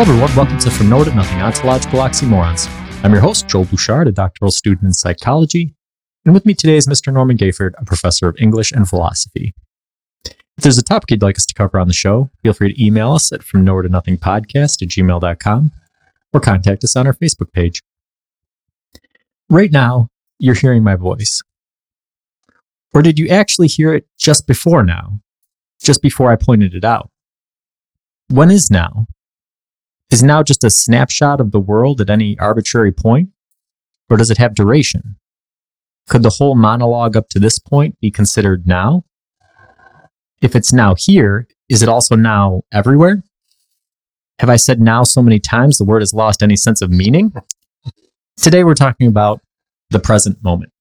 Hello, everyone. Welcome to From Nowhere to Nothing Ontological Oxymorons. I'm your host, Joel Bouchard, a doctoral student in psychology. And with me today is Mr. Norman Gayford, a professor of English and philosophy. If there's a topic you'd like us to cover on the show, feel free to email us at from nowhere to nothing podcast at gmail.com or contact us on our Facebook page. Right now, you're hearing my voice. Or did you actually hear it just before now? Just before I pointed it out? When is now? Is now just a snapshot of the world at any arbitrary point? Or does it have duration? Could the whole monologue up to this point be considered now? If it's now here, is it also now everywhere? Have I said now so many times the word has lost any sense of meaning? Today we're talking about the present moment.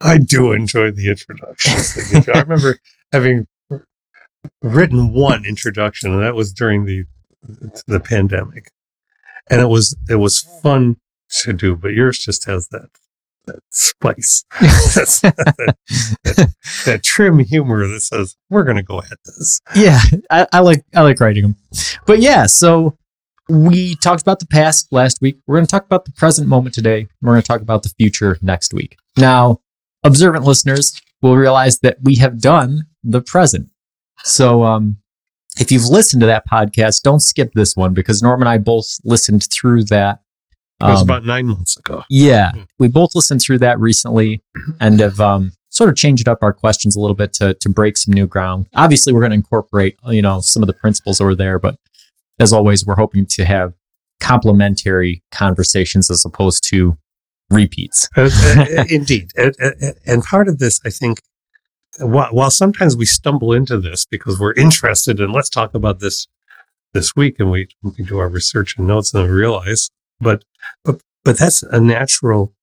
I do enjoy the introductions. I remember having written one introduction, and that was during the the pandemic, and it was it was fun to do. But yours just has that that spice, that, that, that, trim humor that says we're going to go at this. Yeah, I, I like I like writing them, but yeah. So we talked about the past last week. We're going to talk about the present moment today. We're going to talk about the future next week. Now, observant listeners will realize that we have done the present. So, um, if you've listened to that podcast, don't skip this one because Norm and I both listened through that it was um, about nine months ago. Yeah, hmm. we both listened through that recently and have um, sort of changed up our questions a little bit to to break some new ground. Obviously, we're going to incorporate you know some of the principles over there, but as always, we're hoping to have complementary conversations as opposed to repeats. uh, uh, indeed, and part of this, I think, while, sometimes we stumble into this because we're interested in let's talk about this this week, and we, we do our research and notes and realize but but but that's a natural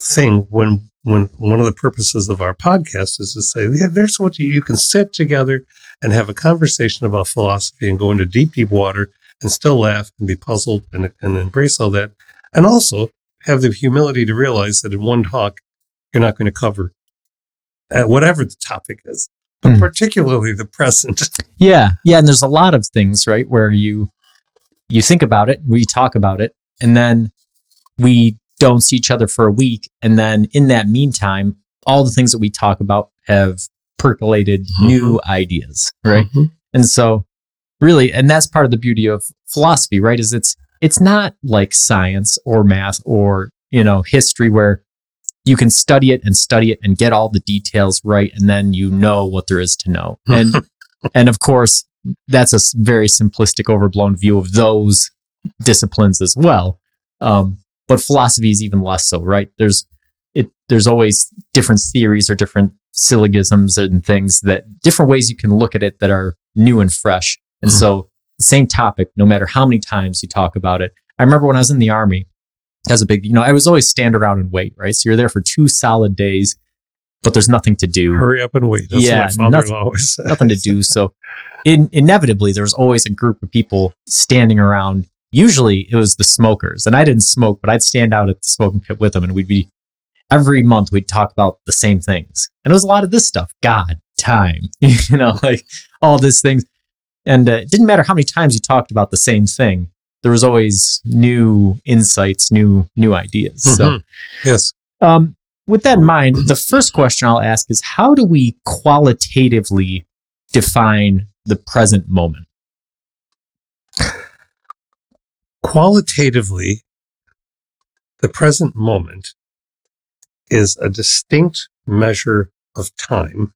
thing when when one of the purposes of our podcast is to say, yeah, there's what you, you can sit together and have a conversation about philosophy and go into deep, deep water and still laugh and be puzzled and, and embrace all that. And also have the humility to realize that in one talk, you're not going to cover uh, whatever the topic is, but mm. particularly the present. Yeah. Yeah. And there's a lot of things, right, where you, you think about it, we talk about it, and then we don't see each other for a week. And then in that meantime, all the things that we talk about have percolated mm-hmm. new ideas, right? Mm-hmm. And so really, and that's part of the beauty of philosophy, right? Is it's it's not like science or math or, you know, history where you can study it and study it and get all the details right and then you know what there is to know. And and of course, that's a very simplistic overblown view of those disciplines as well. Um, but philosophy is even less so, right? There's it. There's always different theories or different syllogisms and things that different ways you can look at it that are new and fresh. And mm-hmm. so, the same topic, no matter how many times you talk about it. I remember when I was in the army, as a big, you know, I was always stand around and wait, right? So you're there for two solid days, but there's nothing to do. Hurry up and wait. That's yeah, nothing, nothing to do. So, in, inevitably, there's always a group of people standing around usually it was the smokers and I didn't smoke, but I'd stand out at the smoking pit with them and we'd be every month we'd talk about the same things. And it was a lot of this stuff, God, time, you know, like all these things. And uh, it didn't matter how many times you talked about the same thing. There was always new insights, new new ideas. Mm-hmm. So, yes. Um, with that in mind, the first question I'll ask is how do we qualitatively define the present moment? Qualitatively, the present moment is a distinct measure of time.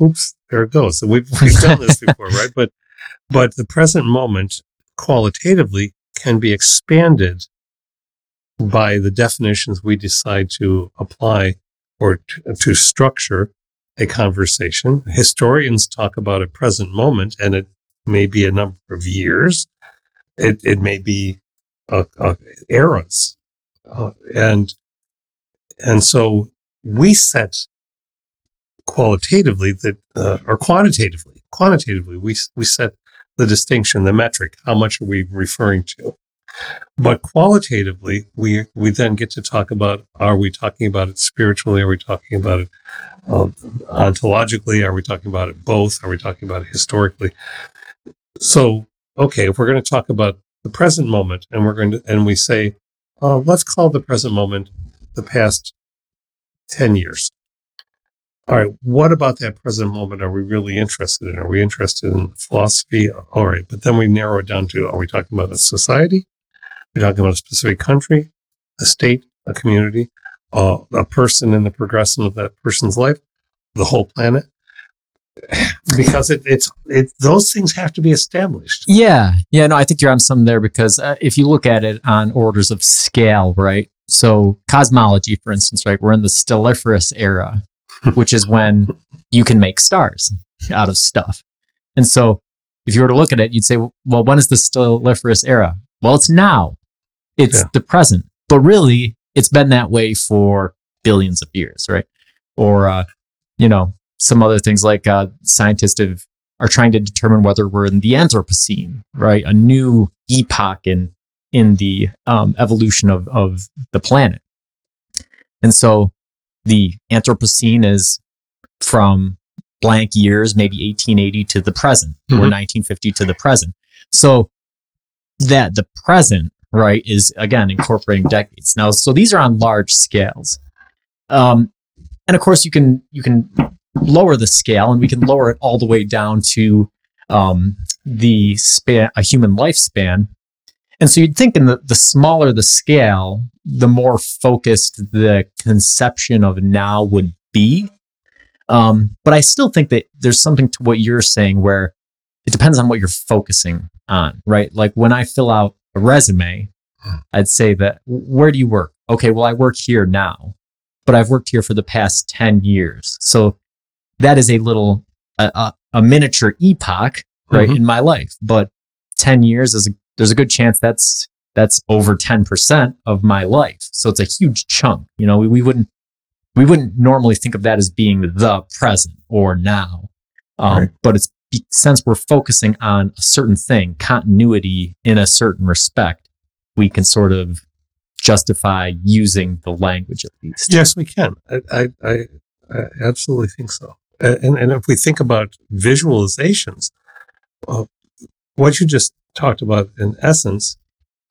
Oops, there it goes. So we've, we've done this before, right? But, but the present moment qualitatively can be expanded by the definitions we decide to apply or to, structure a conversation. Historians talk about a present moment and it may be a number of years. It, it may be uh, uh, eras. Uh, and, and so we set qualitatively that, uh, or quantitatively, quantitatively, we, we set the distinction, the metric, how much are we referring to? But qualitatively, we, we then get to talk about, are we talking about it spiritually? Are we talking about it uh, ontologically? Are we talking about it both? Are we talking about it historically? So, okay, if we're going to talk about the present moment and we're going to, and we say, uh, let's call the present moment the past 10 years. All right, what about that present moment are we really interested in? Are we interested in philosophy? All right, but then we narrow it down to are we talking about a society? Are we talking about a specific country, a state, a community, uh, a person in the progression of that person's life, the whole planet? because it, it's it those things have to be established. Yeah, yeah. No, I think you're on something there because uh, if you look at it on orders of scale, right? So cosmology, for instance, right? We're in the stelliferous era, which is when you can make stars out of stuff. And so, if you were to look at it, you'd say, well, when is the stelliferous era? Well, it's now. It's Yeah. the present. But really, it's been that way for billions of years, right? Or, uh, you know, some other things like uh, scientists have, are trying to determine whether we're in the Anthropocene, right? A new epoch in in the um, evolution of of the planet. And so, the Anthropocene is from blank years, maybe 1880 to the present, or Mhm. 1950 to the present. So that the present, right, is again incorporating decades. Now, so these are on large scales. Um, and of course you can you can lower the scale and we can lower it all the way down to um, the span a human lifespan and so you'd think in the, the smaller the scale the more focused the conception of now would be um, but i still think that there's something to what you're saying where it depends on what you're focusing on right like when i fill out a resume i'd say that where do you work okay well i work here now but I've worked here for the past 10 years. So that is a little, a, a, a miniature epoch, right, Mhm. in my life. But 10 years is a, there's a good chance that's, that's over 10% of my life. So it's a huge chunk. You know, we, we wouldn't, we wouldn't normally think of that as being the present or now. Um, Right. But it's since we're focusing on a certain thing, continuity in a certain respect, we can sort of justify using the language at least. Yes, we can. I, I, I, I absolutely think so. And, and if we think about visualizations, uh, what you just talked about in essence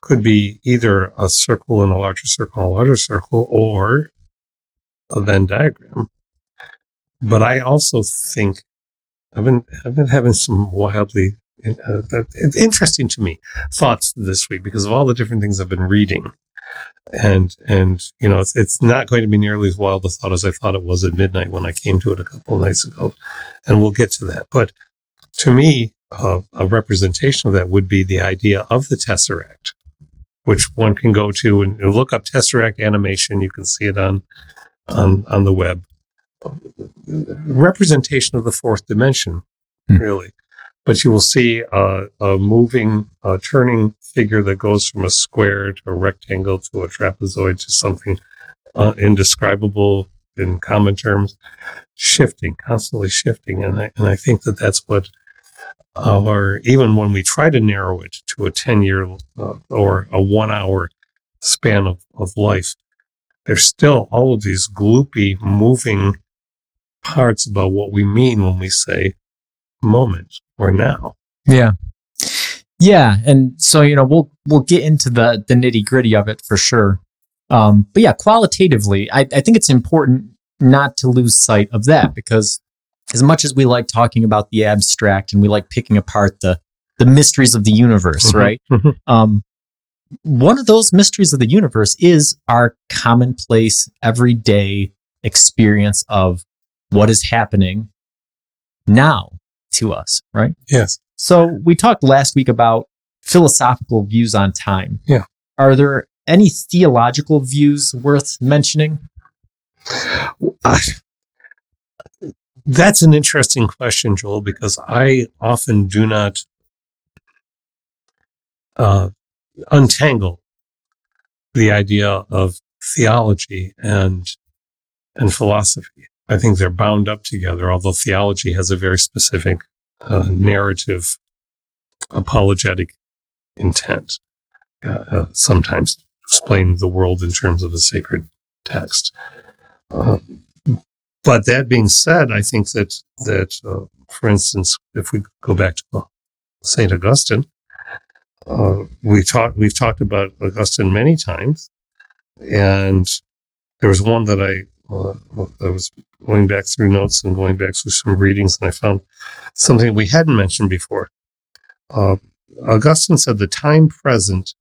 could be either a circle and a larger circle and a larger circle or a Venn diagram. But I also think I've been, I've been having some wildly uh, interesting to me thoughts this week because of all the different things I've been reading and and you know it's, it's not going to be nearly as wild a thought as I thought it was at midnight when I came to it a couple nights ago, and we'll get to that. But to me, uh, a representation of that would be the idea of the tesseract, which one can go to and look up tesseract animation. You can see it on on on the web. Representation of the fourth dimension, Hmm. really. But you will see a, a moving, uh, turning figure that goes from a square to a rectangle to a trapezoid to something uh, indescribable in common terms, shifting, constantly shifting. And I, and I think that that's what our, even when we try to narrow it to a 10 year uh, or a one hour span of, of life, there's still all of these gloopy, moving parts about what we mean when we say moment or now. Yeah. Yeah. And so, you know, we'll we'll get into the the nitty gritty of it for sure. Um, but yeah, qualitatively, I, I think it's important not to lose sight of that because as much as we like talking about the abstract and we like picking apart the the mysteries of the universe, Mhm. right? Mhm. Um, one of those mysteries of the universe is our commonplace, everyday experience of what is happening now to us, right? Yes. So we talked last week about philosophical views on time. Yeah. Are there any theological views worth mentioning? That's an interesting question, Joel, because I often do not uh, untangle the idea of theology and and philosophy. I think they're bound up together, although theology has a very specific uh, narrative, apologetic intent. Uh, uh, sometimes explain the world in terms of a sacred text. Uh, but that being said, I think that that, uh, for instance, if we go back to Saint Augustine. Uh, we talked. We've talked about Augustine many times, and there was one that I uh, I was going back through notes and going back through some readings, and I found something we hadn't mentioned before. Uh, Augustine said the time present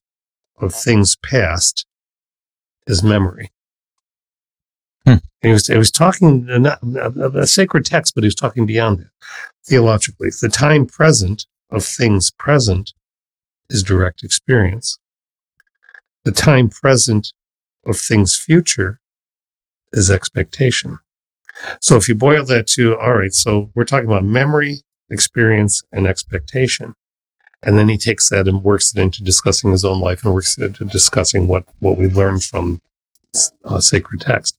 of things past is memory. Hmm. he was, he was talking, uh, not, a sacred text, but he was talking beyond that theologically. The time present of things present is direct experience. The time present of things future is expectation. So if you boil that to, all right, so we're talking about memory, experience, and expectation. And then he takes that and works it into discussing his own life and works it into discussing what, what we learned from uh, sacred text.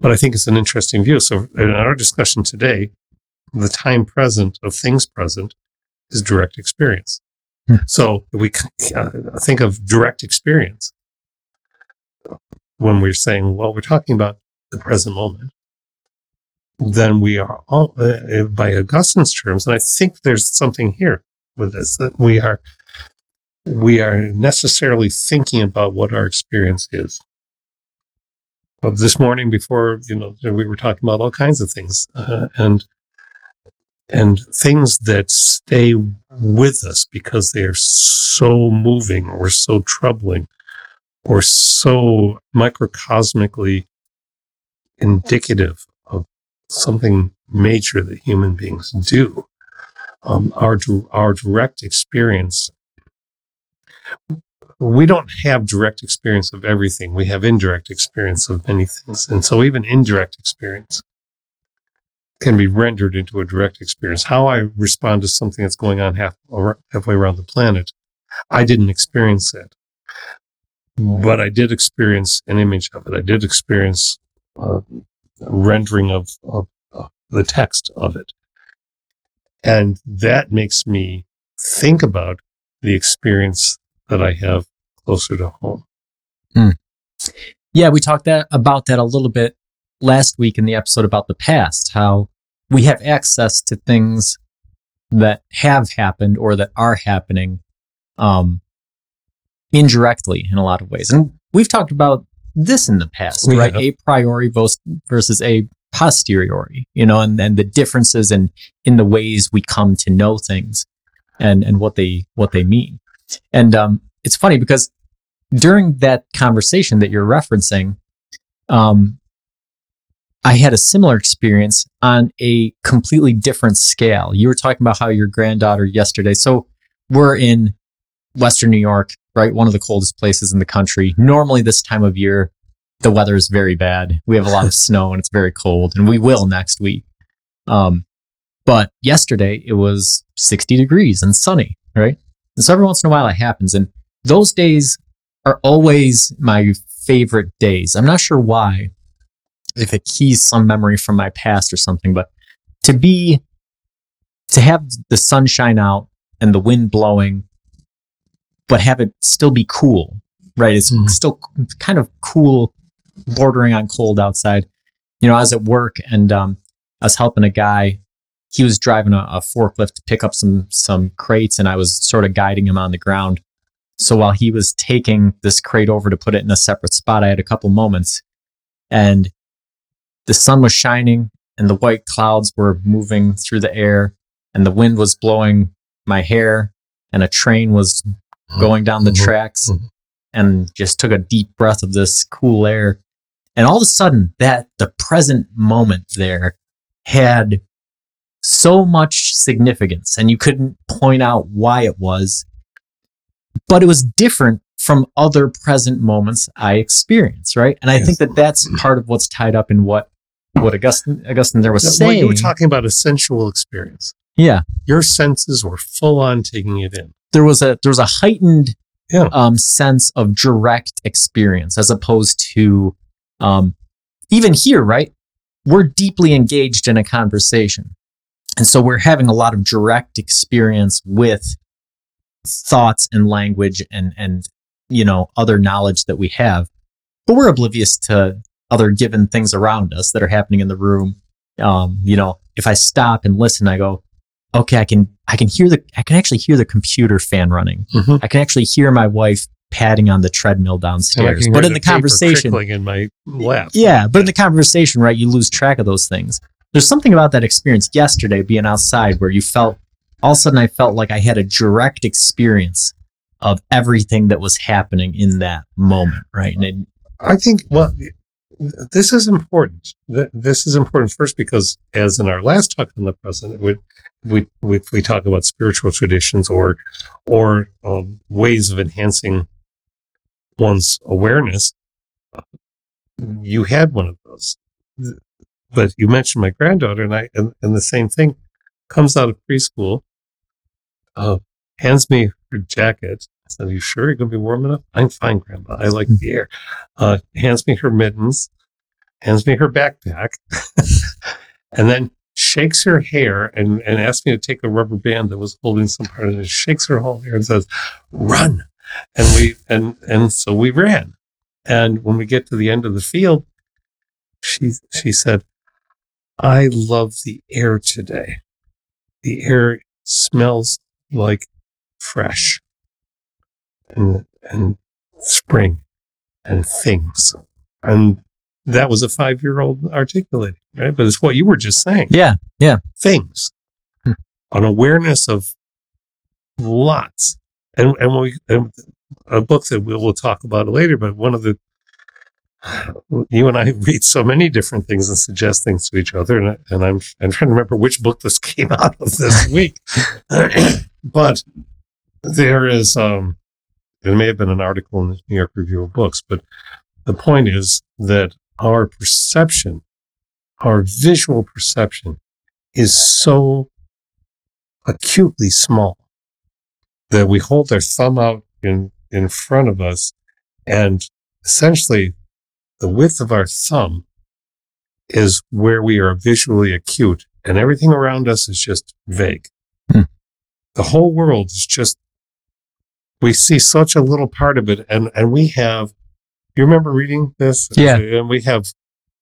But I think it's an interesting view. So in our discussion today, the time present of things present is direct experience. Hmm. So we uh, think of direct experience when we're saying, well, we're talking about the present moment, then we are all, uh, by Augustine's terms, and I think there's something here with this that we are we are necessarily thinking about what our experience is. But this morning, before you know, we were talking about all kinds of things, uh, and and things that stay with us because they are so moving or so troubling or so microcosmically indicative of something major that human beings do. Um, our our direct experience. We don't have direct experience of everything. We have indirect experience of many things, and so even indirect experience can be rendered into a direct experience. How I respond to something that's going on half halfway around the planet, I didn't experience it, but I did experience an image of it. I did experience uh, rendering of, of, of the text of it. And that makes me think about the experience that I have closer to home. Hmm. Yeah, we talked that about that a little bit last week in the episode about the past, how we have access to things that have happened or that are happening um, indirectly in a lot of ways. And we've talked about this in the past, We right? have. A priori versus a posteriori, you know, and, and the differences in, in the ways we come to know things and, and what they, what they mean. And, um, it's funny because during that conversation that you're referencing, um, I had a similar experience on a completely different scale. You were talking about how your granddaughter yesterday. So we're in Western New York, right? One of the coldest places in the country. Normally, this time of year, the weather is very bad. We have a lot of snow and it's very cold, and we will next week. Um, but yesterday it was 60 degrees and sunny, right? And so every once in a while it happens. And those days are always my favorite days. I'm not sure why, if it keys some memory from my past or something, but to be, to have the sunshine out and the wind blowing, but have it still be cool, right? It's Mhm. still kind of cool, bordering on cold outside. You know, I was at work and um, I was helping a guy. He was driving a, a forklift to pick up some some crates, and I was sort of guiding him on the ground. So while he was taking this crate over to put it in a separate spot, I had a couple moments, and the sun was shining, and the white clouds were moving through the air, and the wind was blowing my hair, and a train was going down the Mhm. tracks Mhm. and just took a deep breath of this cool air. And all of a sudden, that the present moment there had so much significance, and you couldn't point out why it was, but it was different from other present moments I experienced, right? And I Yes. think that that's part of what's tied up in what what Augustine Augustine there was Now, saying. you were talking about a sensual experience. yeah, Your senses were full on taking it in. there was a there was a heightened Yeah. um, sense of direct experience as opposed to um, even here, right? We're deeply engaged in a conversation, and so we're having a lot of direct experience with thoughts and language and and you know other knowledge that we have, but we're oblivious to other given things around us that are happening in the room. Um, you know, if I stop and listen, I go, okay, I can I can hear the, I can actually hear the computer fan running. Mhm. I can actually hear my wife padding on the treadmill downstairs. But in the, paper conversation, in my lap. yeah, but in the conversation, right, you lose track of those things. There's something about that experience yesterday being outside where you felt, all of a sudden, I felt like I had a direct experience of everything that was happening in that moment, right? And it, I think, well, this is important. This is important first because, as in our last talk on the present, we we we, talk about spiritual traditions or or um, ways of enhancing one's awareness. You had one of those, but you mentioned my granddaughter, and I and, and the same thing comes out of preschool. Uh, hands me her jacket. Said, "Are you sure you're going to be warm enough?" I'm fine, Grandma. I like the air uh, hands me her mittens, hands me her backpack, and then shakes her hair and, and asks me to take a rubber band that was holding some part of it, shakes her whole hair and says, run. And we, and, and so we ran. And when we get to the end of the field, she, she said, I love the air today. The air smells like fresh and, and spring and things. And that was a five year old articulating, right? But it's what you were just saying. yeah, Yeah. Things. Hmm. An awareness of lots. And and we and a book that we will talk about later, but one of the you and I read so many different things and suggest things to each other, and, I, and I'm I'm trying to remember which book this came out of this week. but there is um it may have been an article in the New York Review of Books, but the point is that our perception, our visual perception, is so acutely small that we hold our thumb out in, in front of us and essentially the width of our thumb is where we are visually acute and everything around us is just vague. The whole world is just, we see such a little part of it and, and we have you remember reading this? Yeah. And we have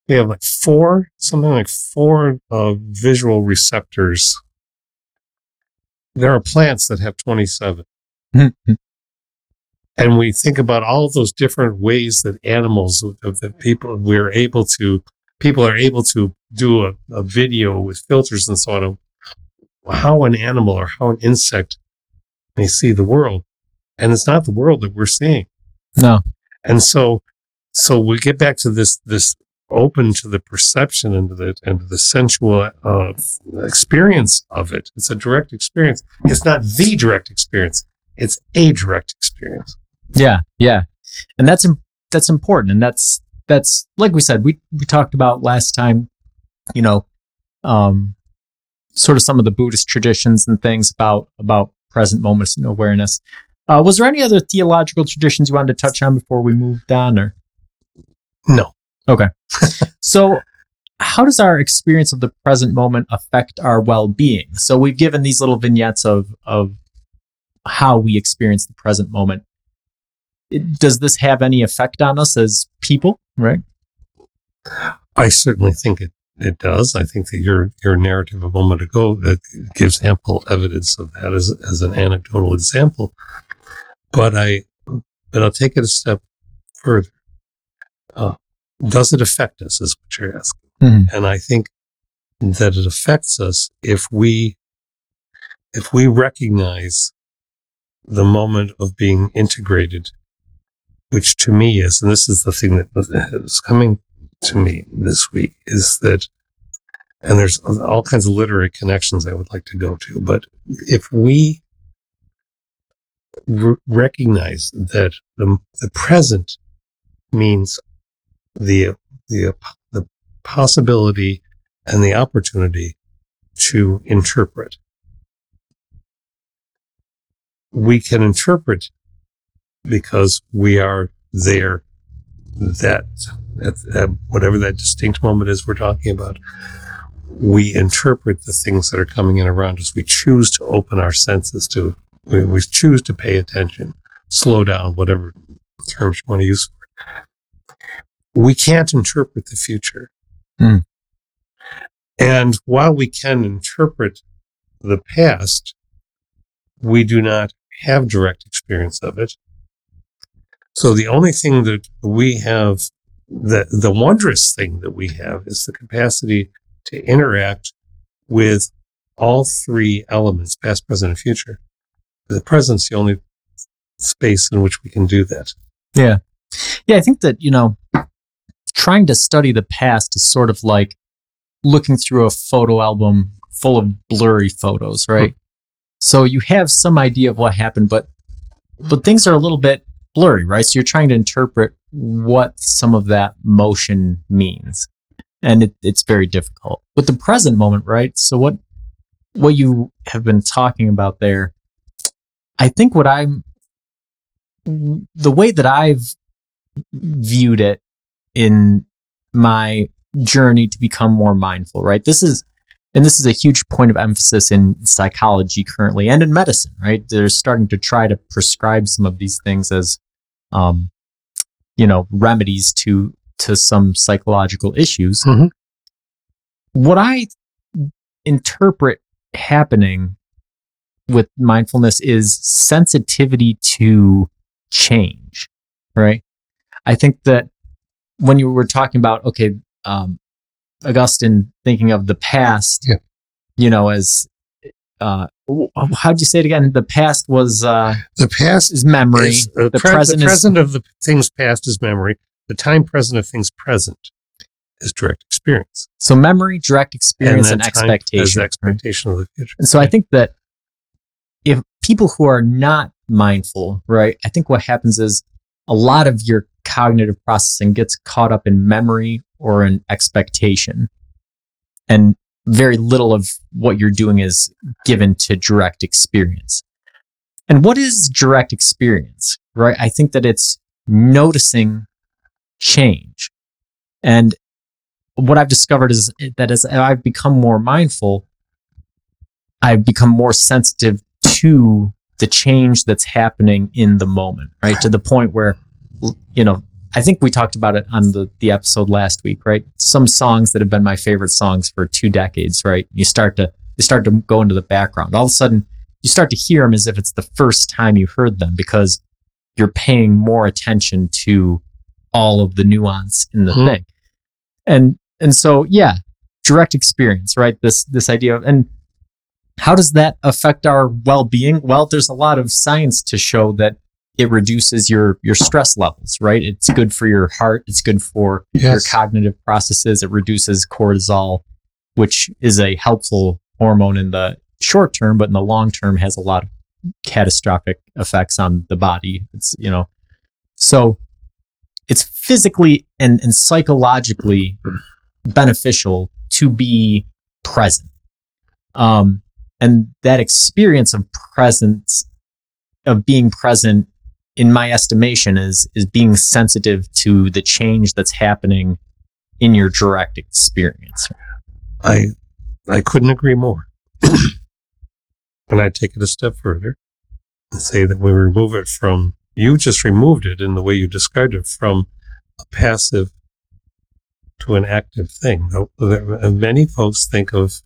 we have like four, something like four uh, visual receptors. There are plants that have 27. And we think about all those different ways that animals, that people, we're able to, people are able to do a, a video with filters and so on how an animal or how an insect may see the world. And it's not the world that we're seeing. no, And so, so we get back to this, this open to the perception and to the, and to the sensual, uh, experience of it. It's a direct experience. It's not the direct experience. It's a direct experience. Yeah, yeah, and that's that's important, and that's that's like we said we we talked about last time, you know, um, sort of some of the Buddhist traditions and things about about present moments and awareness. Uh, was there any other theological traditions you wanted to touch on before we moved on, or No. Okay. so? How does our experience of the present moment affect our well-being? So we've given these little vignettes of of how we experience the present moment it- does this have any effect on us as people right I certainly think it, it does. I think that your, your narrative a moment ago that gives ample evidence of that as, as an anecdotal example. But I, but I'll take it a step further. Uh, does it affect us is what you're asking. Mhm. And I think that it affects us if we, if we recognize the moment of being integrated, which to me is, and this is the thing that is coming to me this week is that, and there's all kinds of literary connections I would like to go to, but if we r- recognize that the, the present means the, the, the possibility and the opportunity to interpret, we can interpret because we are there that at, at whatever that distinct moment is we're talking about, we interpret the things that are coming in around us. We choose to open our senses to, we, we choose to pay attention, slow down, whatever terms you want to use. We can't interpret the future. Mm. And while we can interpret the past, we do not have direct experience of it. So the only thing that we have, the, the wondrous thing that we have is the capacity to interact with all three elements, past, present, and future. The present's the only space in which we can do that. Yeah. Yeah, I think that, you know, trying to study the past is sort of like looking through a photo album full of blurry photos, right? Hmm. So you have some idea of what happened, but but things are a little bit blurry, right? So you're trying to interpret what some of that motion means. And it, it's very difficult. With the present moment, right? So what what you have been talking about there, I think what I'm the way that I've viewed it in my journey to become more mindful, right? This is and this is a huge point of emphasis in psychology currently and in medicine, right? They're starting to try to prescribe some of these things as, um, you know, remedies to to some psychological issues. Mm-hmm. What I interpret happening with mindfulness is sensitivity to change, right? I think that when you were talking about, okay, um, Augustine thinking of the past, Yeah. you know, as uh, how'd you say it again? The past was uh, The past is memory. is, uh, the pre- present the is- of the things past is memory. The time present of things present is direct experience. so memory, direct experience, and, time expectation. is right? expectation of the future. And so I think that if people who are not mindful, right, I think what happens is a lot of your cognitive processing gets caught up in memory or in expectation. And very little of what you're doing is given to direct experience. And what is direct experience, right? I think that it's noticing change. And what I've discovered is that as I've become more mindful, I've become more sensitive to the change that's happening in the moment, right? To the point where, you know, I think we talked about it on the, the episode last week, right? Some songs that have been my favorite songs for two decades, right? You start to, you start to go into the background. All of a sudden, you start to hear them as if it's the first time you heard them because you're paying more attention to all of the nuance in the Mhm. thing. And, and so, yeah, direct experience, right? This, this idea of, and how does that affect our well-being? Well, there's a lot of science to show that it reduces your your stress levels, right? It's good for your heart, it's good for your cognitive processes, it reduces cortisol, which is a helpful hormone in the short term, but in the long term has a lot of catastrophic effects on the body. It's, you know, so it's physically and, and psychologically beneficial to be present. Um, and that experience of presence, of being present, in my estimation, is is being sensitive to the change that's happening in your direct experience. I I couldn't agree more. and I take it a step further and say that we remove it from you just removed it in the way you described it from a passive to an active thing. Many folks think of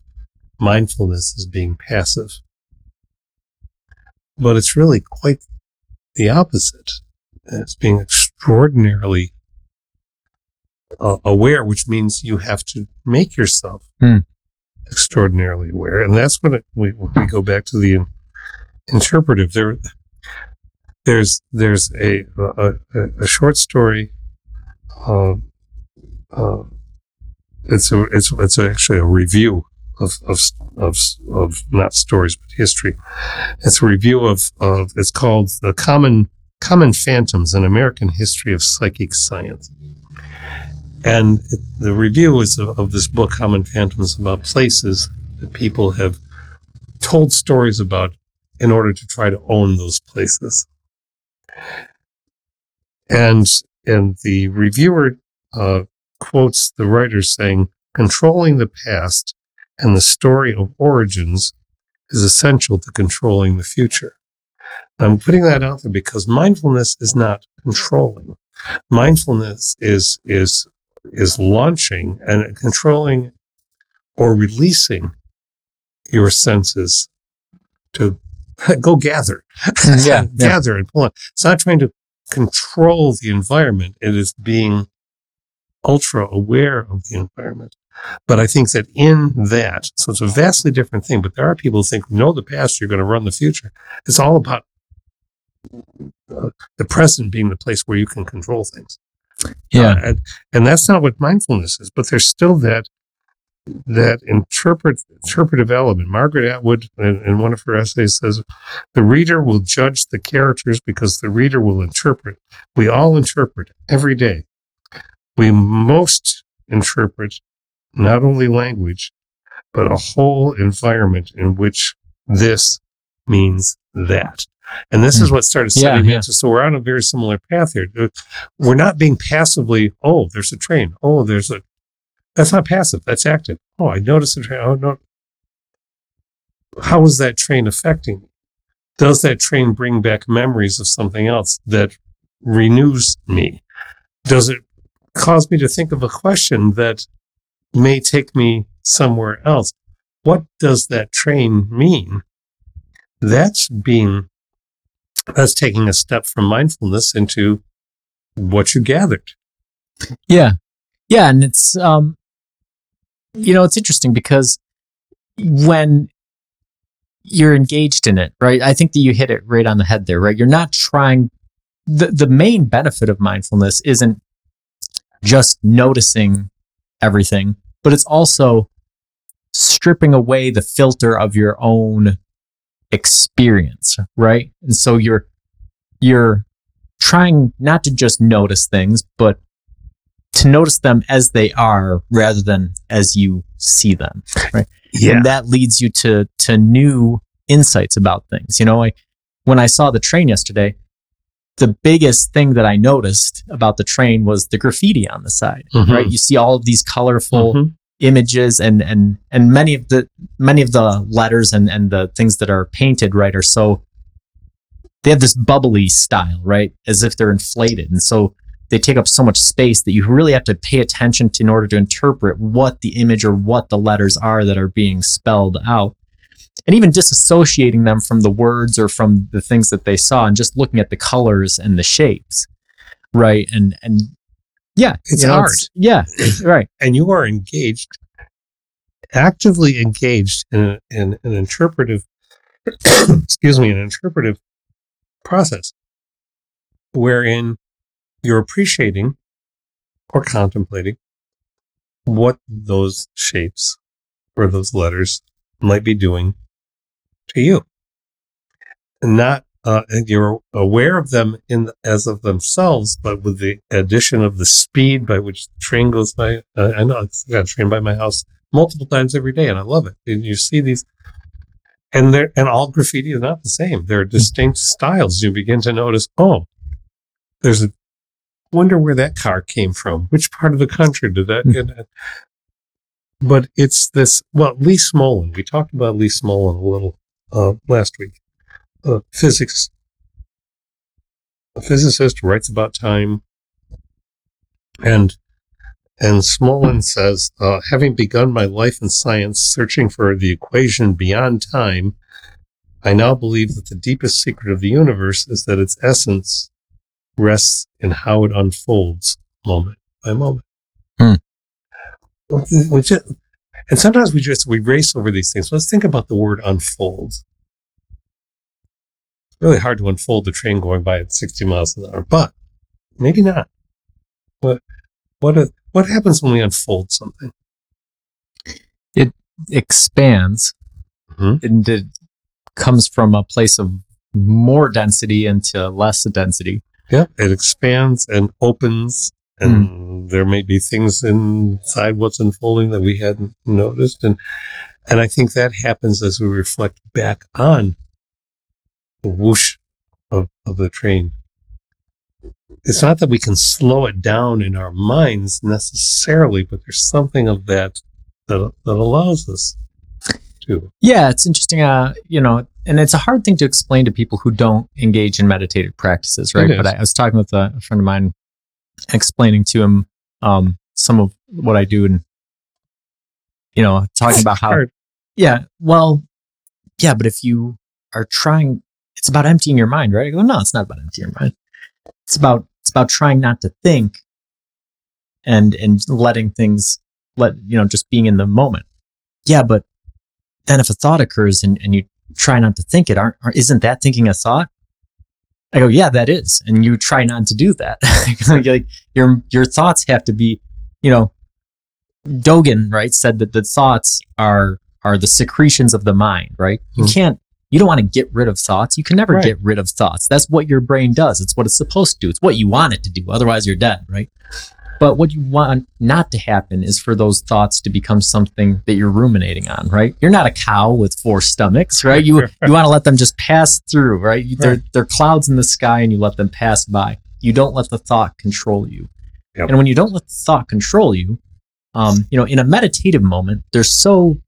mindfulness as being passive, but it's really quite the opposite. It's being extraordinarily uh, aware, which means you have to make yourself extraordinarily aware, and that's when it, we we go back to the in- interpretive. There, there's there's a a, a- a short story. Uh, uh, it's a it's it's actually a review of of of of not stories but history. It's a review of of it's called the common common phantoms an American history of psychic science. And it, the review is of, of this book, Common Phantoms, about places that people have told stories about in order to try to own those places. And and the reviewer uh, quotes the writer saying, "Controlling the past and the story of origins is essential to controlling the future." I'm putting that out there because mindfulness is not controlling. Mindfulness is is is launching and controlling or releasing your senses to go gather. Mm, yeah, yeah. gather and pull on. It's not trying to control the environment. It is being ultra aware of the environment. But I think that in that, so it's a vastly different thing. But there are people who think, know the past, you're going to run the future. It's all about uh, the present being the place where you can control things. Yeah. Uh, and, and that's not what mindfulness is, but there's still that that interpret interpretive element. Margaret Atwood, in, in one of her essays, says the reader will judge the characters because the reader will interpret. We all interpret every day. We most interpret not only language, but a whole environment in which this means that. And this is Hmm. what started Yeah, me yeah. So we're on a very similar path here. Uh, We're not being passively, oh, there's a train. Oh, there's a, that's not passive. That's active. Oh, I noticed a train. Oh, no. How is that train affecting me? Does that train bring back memories of something else that renews me? Does it cause me to think of a question that may take me somewhere else? What does that train mean? That's being, that's taking a step from mindfulness into what you gathered. Yeah. Yeah. And it's, um, you know, it's interesting because when you're engaged in it, right? I think that you hit it right on the head there, right? You're not trying, the, the main benefit of mindfulness isn't just noticing everything, but it's also stripping away the filter of your own experience, right? And so you're, you're trying not to just notice things, but to notice them as they are rather than as you see them. Right. Yeah. And that leads you to to new insights about things. You know, like when I saw the train yesterday, the biggest thing that I noticed about the train was the graffiti on the side. Mhm. Right? You see all of these colorful Mhm. images and and and many of the many of the letters and and the things that are painted right are so they have this bubbly style right as if they're inflated and so they take up so much space that you really have to pay attention to in order to interpret what the image or what the letters are that are being spelled out and even disassociating them from the words or from the things that they saw and just looking at the colors and the shapes right and and yeah It's you know, art. yeah right and you are engaged, actively engaged in, a, in an interpretive, excuse me, an interpretive process wherein you're appreciating or contemplating what those shapes or those letters might be doing to you. Not uh, you're aware of them in as of themselves, but with the addition of the speed by which the train goes by. Uh, I know I've got a train by my house multiple times every day, and I love it. And you see these, and they're and all graffiti is not the same. There are distinct styles. You begin to notice. Oh, there's a wonder where that car came from. Which part of the country did that get? at? But it's this. Well, Lee Smolin. We talked about Lee Smolin a little uh, last week. Uh, physics. A physicist writes about time, and and Smolin says, uh, having begun my life in science searching for the equation beyond time, I now believe that the deepest secret of the universe is that its essence rests in how it unfolds moment by moment. Hmm. Just, and sometimes we just we race over these things. Let's think about the word unfold. It's really hard to unfold the train going by at 60 miles an hour, but maybe not. What what what happens when we unfold something? It expands Mhm. and it comes from a place of more density into less density. Yeah, it expands and opens, and there may be things inside what's unfolding that we hadn't noticed, and and I think that happens as we reflect back on the whoosh of, of the train. It's not that we can slow it down in our minds necessarily, but there's something of that that that allows us to. Yeah, it's interesting. Uh, you know, and it's a hard thing to explain to people who don't engage in meditative practices, right? But. I, I was talking with a friend of mine, explaining to him um, some of what I do, and you know, talking about how Hard. Yeah. Well, yeah, but if you are trying. It's about emptying your mind, right? I go, no, it's not about emptying your mind. It's about it's about trying not to think and and letting things let you know just being in the moment. Yeah, but then if a thought occurs and, and you try not to think it, aren't, aren't isn't that thinking a thought? I go, yeah, that is, and you try not to do that. like your your thoughts have to be, you know, Dogen right said that the thoughts are are the secretions of the mind, right? You Mhm. can't you don't want to get rid of thoughts. You can never Right. get rid of thoughts. That's what your brain does. It's what it's supposed to do. It's what you want it to do. Otherwise you're dead, right? But what you want not to happen is for those thoughts to become something that you're ruminating on, right? You're not a cow with four stomachs, right? You you want to let them just pass through, right? You- They're they're clouds in the sky and you let them pass by. You don't let the thought control you. Yep. And when you don't let the thought control you, um, you know, in a meditative moment, there's so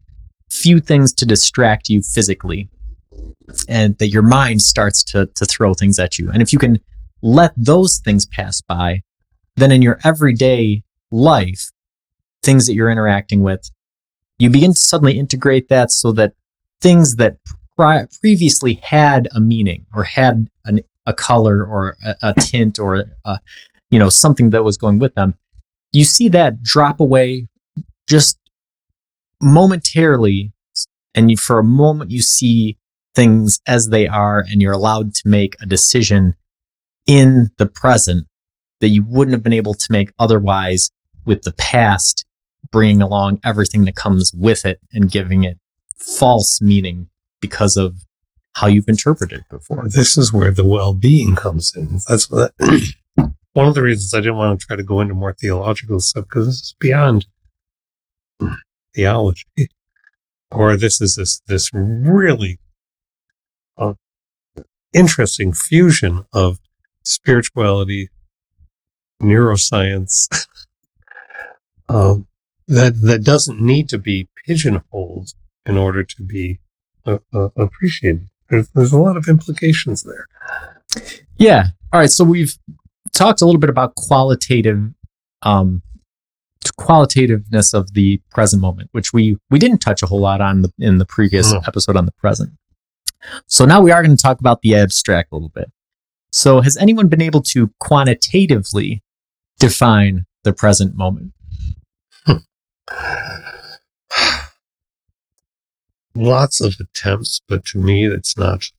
few things to distract you physically and that your mind starts to to throw things at you. And if you can let those things pass by, then in your everyday life, things that you're interacting with, you begin to suddenly integrate that so that things that pri- previously had a meaning or had an, a color or a, a tint or a, you know something that was going with them, you see that drop away just momentarily, and you, for a moment you see things as they are, and you're allowed to make a decision in the present that you wouldn't have been able to make otherwise with the past bringing along everything that comes with it and giving it false meaning because of how you've interpreted it before. This is where the well-being comes in. That's what one of the reasons I didn't want to try to go into more theological stuff because this is beyond theology, or this is this this really uh, interesting fusion of spirituality, neuroscience. um, that that doesn't need to be pigeonholed in order to be uh, uh, appreciated. There's, there's a lot of implications there. Yeah. All right. So we've talked a little bit about qualitative, um, qualitativeness of the present moment, which we we didn't touch a whole lot on the, in the previous No. episode on the present. So now we are going to talk about the abstract a little bit. So has anyone been able to quantitatively define the present moment? Lots of attempts, but to me, it's not.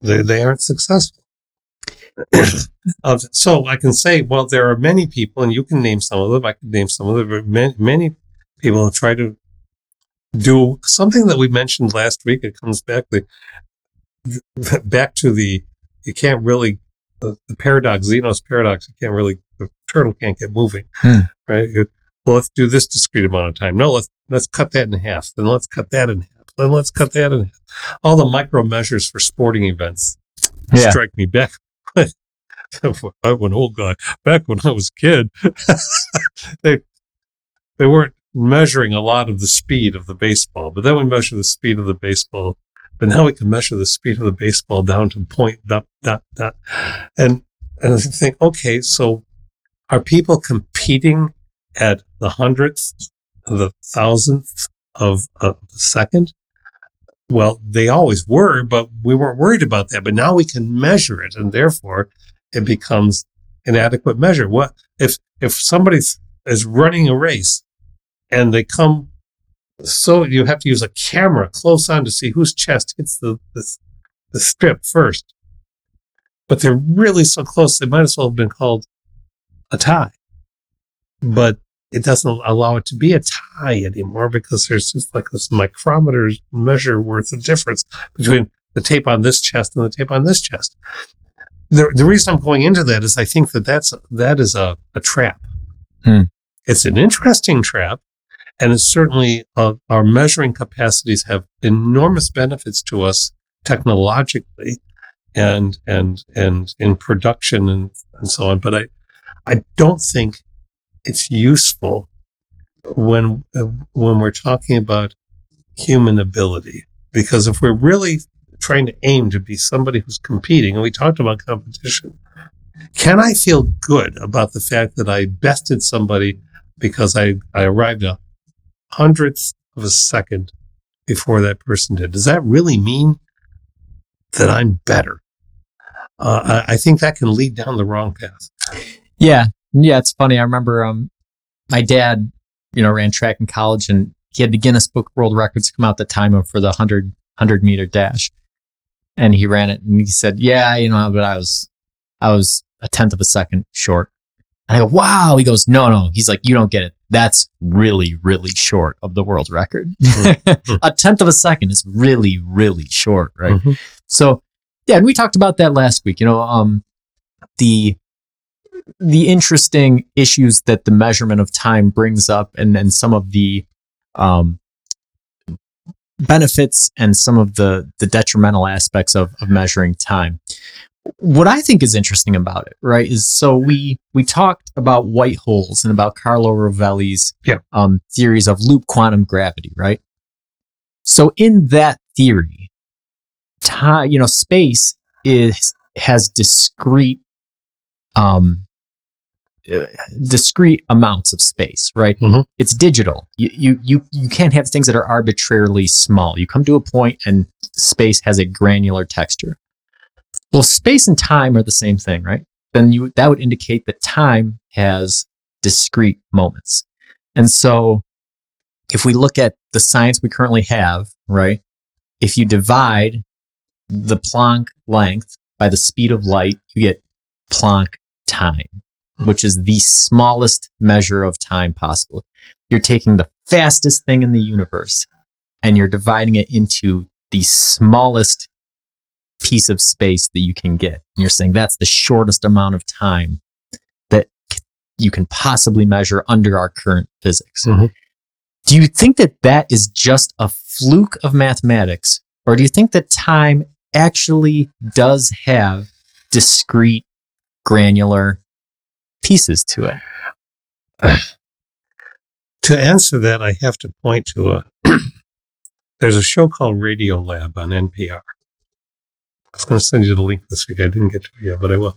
They they aren't successful. Uh, so I can say, well, there are many people, and you can name some of them. I can name some of them. But many, many people have tried to do something that we mentioned last week. It comes back the back to the you can't really the, the paradox, Zeno's paradox. You can't really the turtle can't get moving, Hmm. right? Well, let's do this discrete amount of time. No, let's let's cut that in half. Then let's cut that in half. Then let's cut that in half. All the micro measures for sporting events Yeah. strike me back. An old guy. Back when I was a kid, they they weren't measuring a lot of the speed of the baseball, but then we measure the speed of the baseball. But now we can measure the speed of the baseball down to point dot dot dot, and and I think, okay, so are people competing at the hundredth, the thousandth of a second? Well, they always were, but we weren't worried about that. But now we can measure it, and therefore it becomes an adequate measure. What if if somebody is running a race and they come so you have to use a camera close on to see whose chest hits the the, the strip first, but they're really so close they might as well have been called a tie. But it doesn't allow it to be a tie anymore because there's just like this micrometer measure worth of difference between the tape on this chest and the tape on this chest. The, the reason I'm going into that is I think that that's that is a, a trap. Hmm. It's an interesting trap, and certainly uh, our measuring capacities have enormous benefits to us technologically, and and and in production and, and so on. But I I don't think it's useful when uh, when we're talking about human ability because if we're really trying to aim to be somebody who's competing and we talked about competition can i feel good about the fact that i bested somebody because i i arrived a hundredth of a second before that person did. Does that really mean that I'm better? Uh, I, I think that can lead down the wrong path. Yeah. Yeah. It's funny. I remember, um, my dad, you know, ran track in college and he had the Guinness Book World Records come out the time of for the 100, 100 meter dash. And he ran it and he said, yeah, you know, but I was, I was a tenth of a second short. And I go, wow. He goes, no, no. He's like, you don't get it. That's really, really short of the world record. a tenth of a second is really, really short, right? Mhm. So, yeah, and we talked about that last week. You know, um, the the interesting issues that the measurement of time brings up, and and some of the um, benefits and some of the the detrimental aspects of of measuring time. What I think is interesting about it, right, is so we we talked about white holes and about Carlo Rovelli's Yeah. um, theories of loop quantum gravity, right? So in that theory, time, you know, space is has discrete um uh, discrete amounts of space, right? Mhm. It's digital. You, you you you can't have things that are arbitrarily small. You come to a point and space has a granular texture. Well, space and time are the same thing, right? Then you that would indicate that time has discrete moments. And so if we look at the science we currently have, right? If you divide the Planck length by the speed of light, you get Planck time, which is the smallest measure of time possible. You're taking the fastest thing in the universe and you're dividing it into the smallest piece of space that you can get. And you're saying that's the shortest amount of time that c- you can possibly measure under our current physics. Mhm. Do you think that that is just a fluke of mathematics, or do you think that time actually does have discrete, granular pieces to it? To answer that, I have to point to a. there's a show called Radio Lab on NPR. I was going to send you the link this week. I didn't get to it yet, but I will.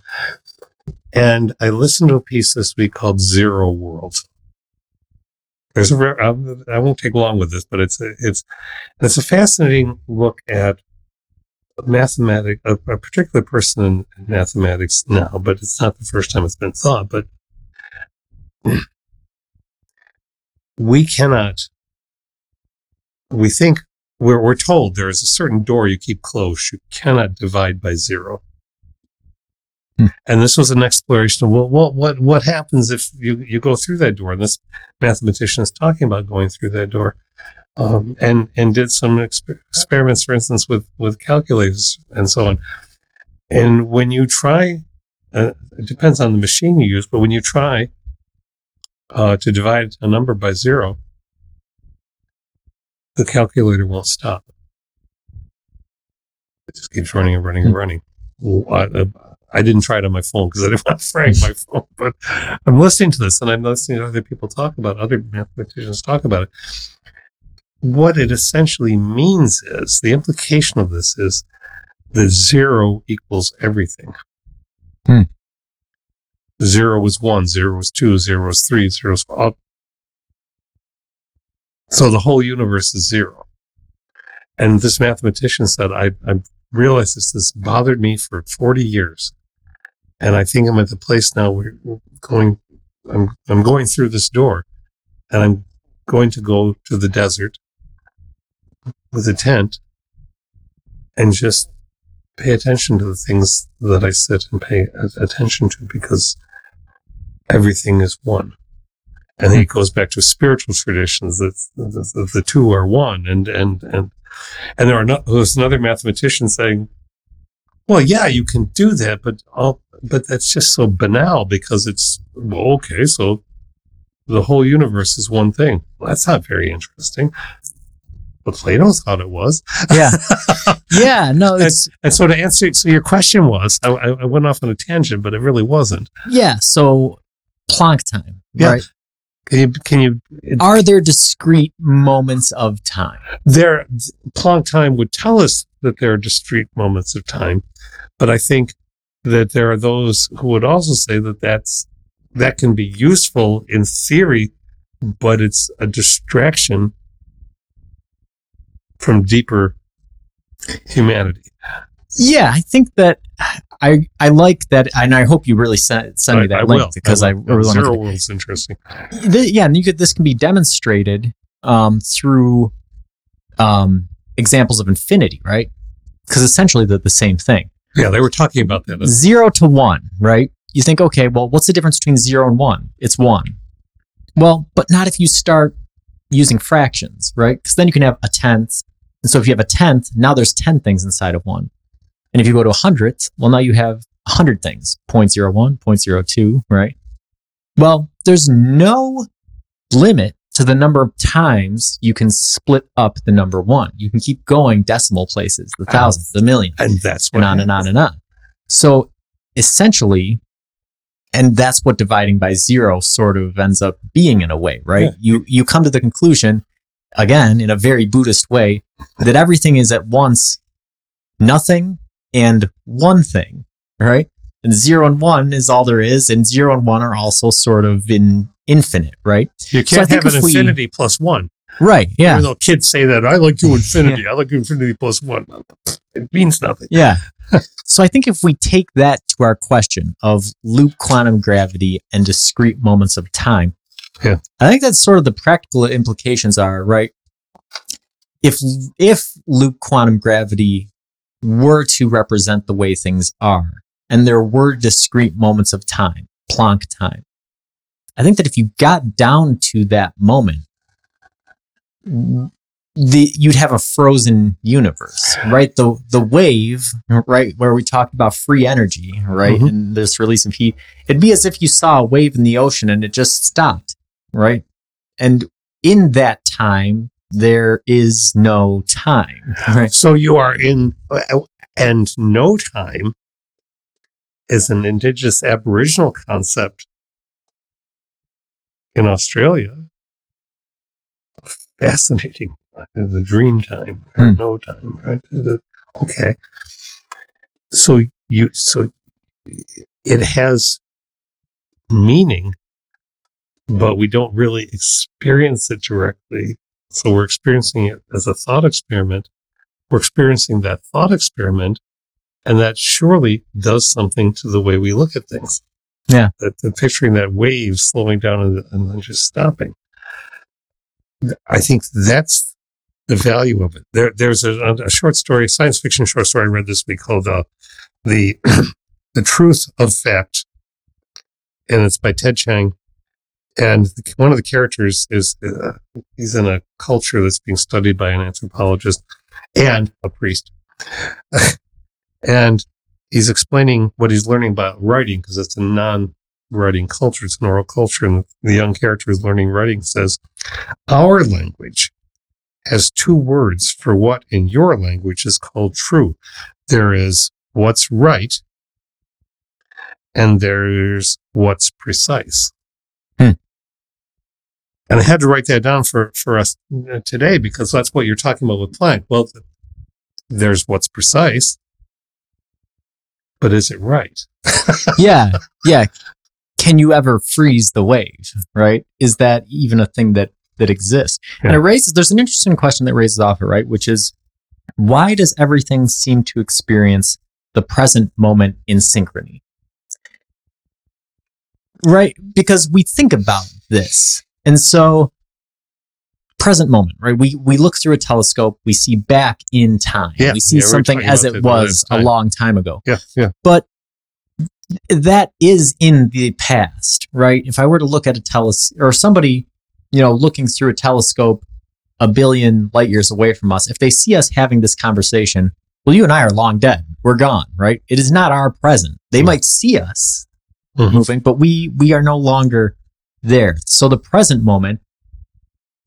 And I listened to a piece this week called Zero World. There's a. re- I'll- um, I won't take long with this, but it's a, it's it's a fascinating look at mathematics. A, a particular person in mathematics now, but it's not the first time it's been thought. But we cannot we think we're, we're told there is a certain door you keep closed. You cannot divide by zero. Hmm. and this was an exploration of well what what what happens if you you go through that door? And this mathematician is talking about going through that door um, and and did some exper- experiments for instance with with calculators and so on. And when you try uh, it depends on the machine you use but when you try uh, to divide a number by zero, the calculator won't stop. It just keeps running and running and running. Well, I, I- didn't try it on my phone because I didn't want to frag my phone, but I'm listening to this and I'm listening to other people talk about it, other mathematicians talk about it. What it essentially means is the implication of this is that zero equals everything. Hmm. Zero was one, zero was two, zero was three, zero was all. So the whole universe is zero. And this mathematician said, I, I realized this, this bothered me for 40 years. And I think I'm at the place now where going, I'm, I'm going through this door and I'm going to go to the desert with a tent and just pay attention to the things that I sit and pay attention to because everything is one. And then mm-hmm. it goes back to spiritual traditions that the, the, the two are one. And, and, and, and there are there's another mathematician saying, well, yeah, you can do that, but all, but that's just so banal because it's, well, okay, so the whole universe is one thing. Well, that's not very interesting. But Plato thought it was. Yeah. Yeah. No, it's, And so to answer, so your question was, I, I I went off on a tangent, but it really wasn't. yeah. So Planck time, Yeah. right? Can you, can you, Are there discrete moments of time? there, Planck time would tell us that there are discrete moments of time, but I think that there are those who would also say that that's, that can be useful in theory, but it's a distraction from deeper humanity. Yeah, I think that I I like that, and I hope you really send send me that I link will. because I, will. really want to. World's interesting. Th- yeah, and you could this can be demonstrated um, through um, examples of infinity, right? Because essentially they're the same thing. Yeah, they were talking about that. Zero to one, right? You think, okay, well, what's the difference between zero and one? It's one. Well, but not if you start using fractions, right? Because then you can have a tenth. And so if you have a tenth, now there's 10 things inside of one. And if you go to a hundredth, well, now you have a hundred things 0.01, 0.02, right? Well, there's no limit to the number of times you can split up the number one. You can keep going decimal places, the thousands, the millions And that's and on and on and on. So essentially, and that's what dividing by zero sort of ends up being in a way, right? Yeah. You you come to the conclusion, again, in a very Buddhist way, that everything is at once nothing and one thing, right? And zero and one is all there is, and zero and one are also sort of in infinite, right? You can't think have an if we- infinity plus one. Right. Yeah. Even though kids say that, I like you infinity. I like you infinity plus one. It means nothing. Yeah. so I think if we take that to our question of loop quantum gravity and discrete moments of time, Yeah. I think that's sort of the practical implications are, right? If if loop quantum gravity were to represent the way things are, and there were discrete moments of time, Planck time, I think that if you got down to that moment, the you'd have a frozen universe, right? The the wave, right, where we talked about free energy, right, Mhm. and this release of heat, it'd be as if you saw a wave in the ocean and it just stopped, right? And in that time, there is no time, right? So you are in, and no time is an indigenous aboriginal concept in Australia. Fascinating. The dream time or Hmm. no time, right? Okay. So you, so it has meaning, but we don't really experience it directly. So we're experiencing it as a thought experiment we're experiencing that thought experiment, and that surely does something to the way we look at things. Yeah. That, that picturing that wave slowing down and, and then just stopping. I think that's the value of it. There, there's a, a short story, science fiction short story I read this week called uh, the the truth of fact, and it's by Ted Chiang. And one of the characters is uh, he's in a culture that's being studied by an anthropologist and a priest. and he's explaining what he's learning about writing because it's a non writing culture, it's an oral culture. And the young character is learning writing says, Our language has two words for what in your language is called true. There is what's right, and there's what's precise. And I had to write that down for, for us today because that's what you're talking about with Planck. Well, th- there's what's precise, but is it right? yeah, yeah. Can you ever freeze the wave? Right? Is that even a thing that that exists? And it raises. There's an interesting question that raises off it, right? Which is, why does everything seem to experience the present moment in synchrony? Right? Because we think about this, and so present moment, right? We we look through a telescope, we see back in time. Yeah, we see yeah, something as it was a long time ago Yeah, yeah. but that is in the past, right? If I were to look at a telescope or somebody, you know, looking through a telescope a billion light years away from us, if they see us having this conversation, well, you and I are long dead. We're gone, right? It is not our present. They Mhm. might see us Mhm. moving, but we we are no longer there. So the present moment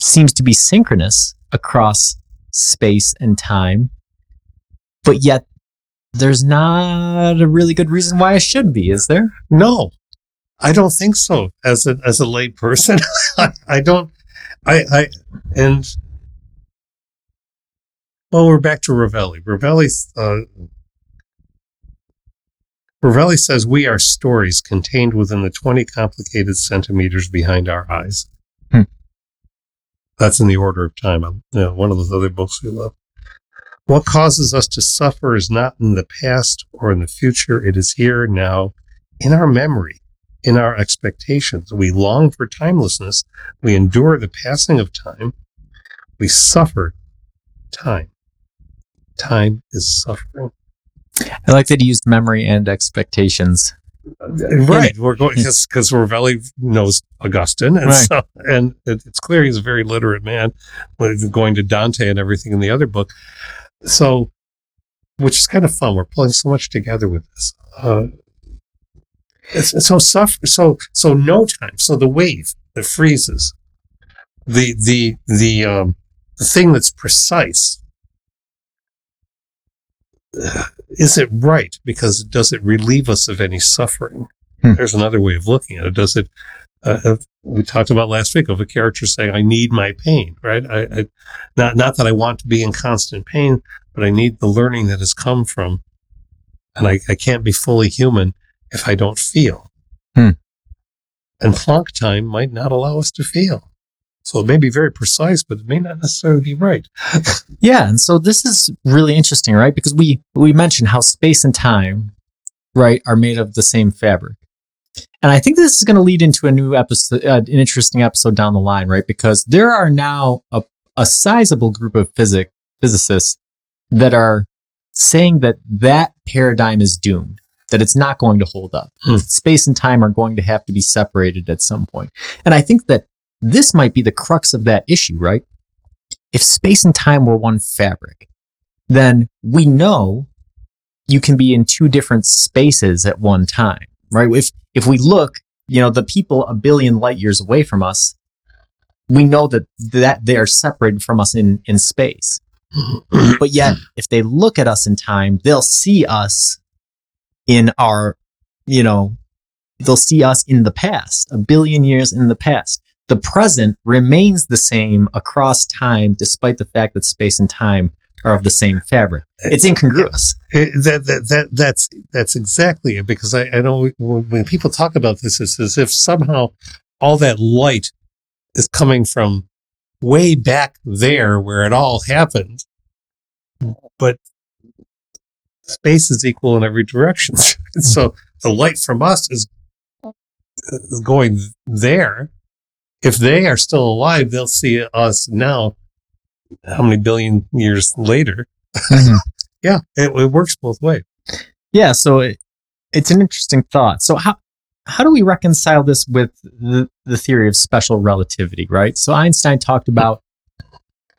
seems to be synchronous across space and time, but yet there's not a really good reason why it should be, is there? No, I don't think so. As a as a lay person, I, don't. I I and well, we're back to Rovelli. Rovelli's uh, Rovelli says we are stories contained within the twenty complicated centimeters behind our eyes. Hmm. That's in the order of time. You know, one of those other books we love. What causes us to suffer is not in the past or in the future. It is here now in our memory, in our expectations. We long for timelessness. We endure the passing of time. We suffer time. Time is suffering. I like that he used memory and expectations. Right. We're going because Rovelli knows Augustine, and Right. so and it, it's clear he's a very literate man, going to Dante and everything in the other book. So, which is kind of fun. We're pulling so much together with this. Uh, so suffer. So so no time. So the wave that freezes, the the the um the thing that's precise. Is it right? Because does it relieve us of any suffering? Hmm. There's another way of looking at it. Does it? Uh, uh, we talked about last week of a character saying, "I need my pain." Right? I, I, not not that I want to be in constant pain, but I need the learning that has come from, and I, I can't be fully human if I don't feel. Hmm. And Planck time might not allow us to feel. So it may be very precise, but it may not necessarily be right. Yeah, and so this is really interesting, right? Because we we mentioned how space and time, right, are made of the same fabric. And I think this is going to lead into a new episode, uh, an interesting episode down the line, right? Because there are now a, a sizable group of physic physicists that are saying that that paradigm is doomed, that it's not going to hold up. Hmm. Space and time are going to have to be separated at some point. And I think that this might be the crux of that issue, right? if space and time were one fabric, then we know you can be in two different spaces at one time, right? If if we look, you know, the people a billion light years away from us, we know that that they are separated from us in in space. But yet, if they look at us in time, they'll see us in our, you know, they'll see us in the past, a billion years in the past the present remains the same across time, despite the fact that space and time are of the same fabric. It's incongruous. It- that, that, that, that's, that's exactly it. Because I, I know when, when people talk about this, it's as if somehow all that light is coming from way back there where it all happened. But space is equal in every direction. so the light from us is, is going there. If they are still alive, they'll see us now. How many billion years later? Mm-hmm. Yeah, it, it works both ways. yeah, so it, it's an interesting thought. So how how do we reconcile this with the, the theory of special relativity, right? So Einstein talked about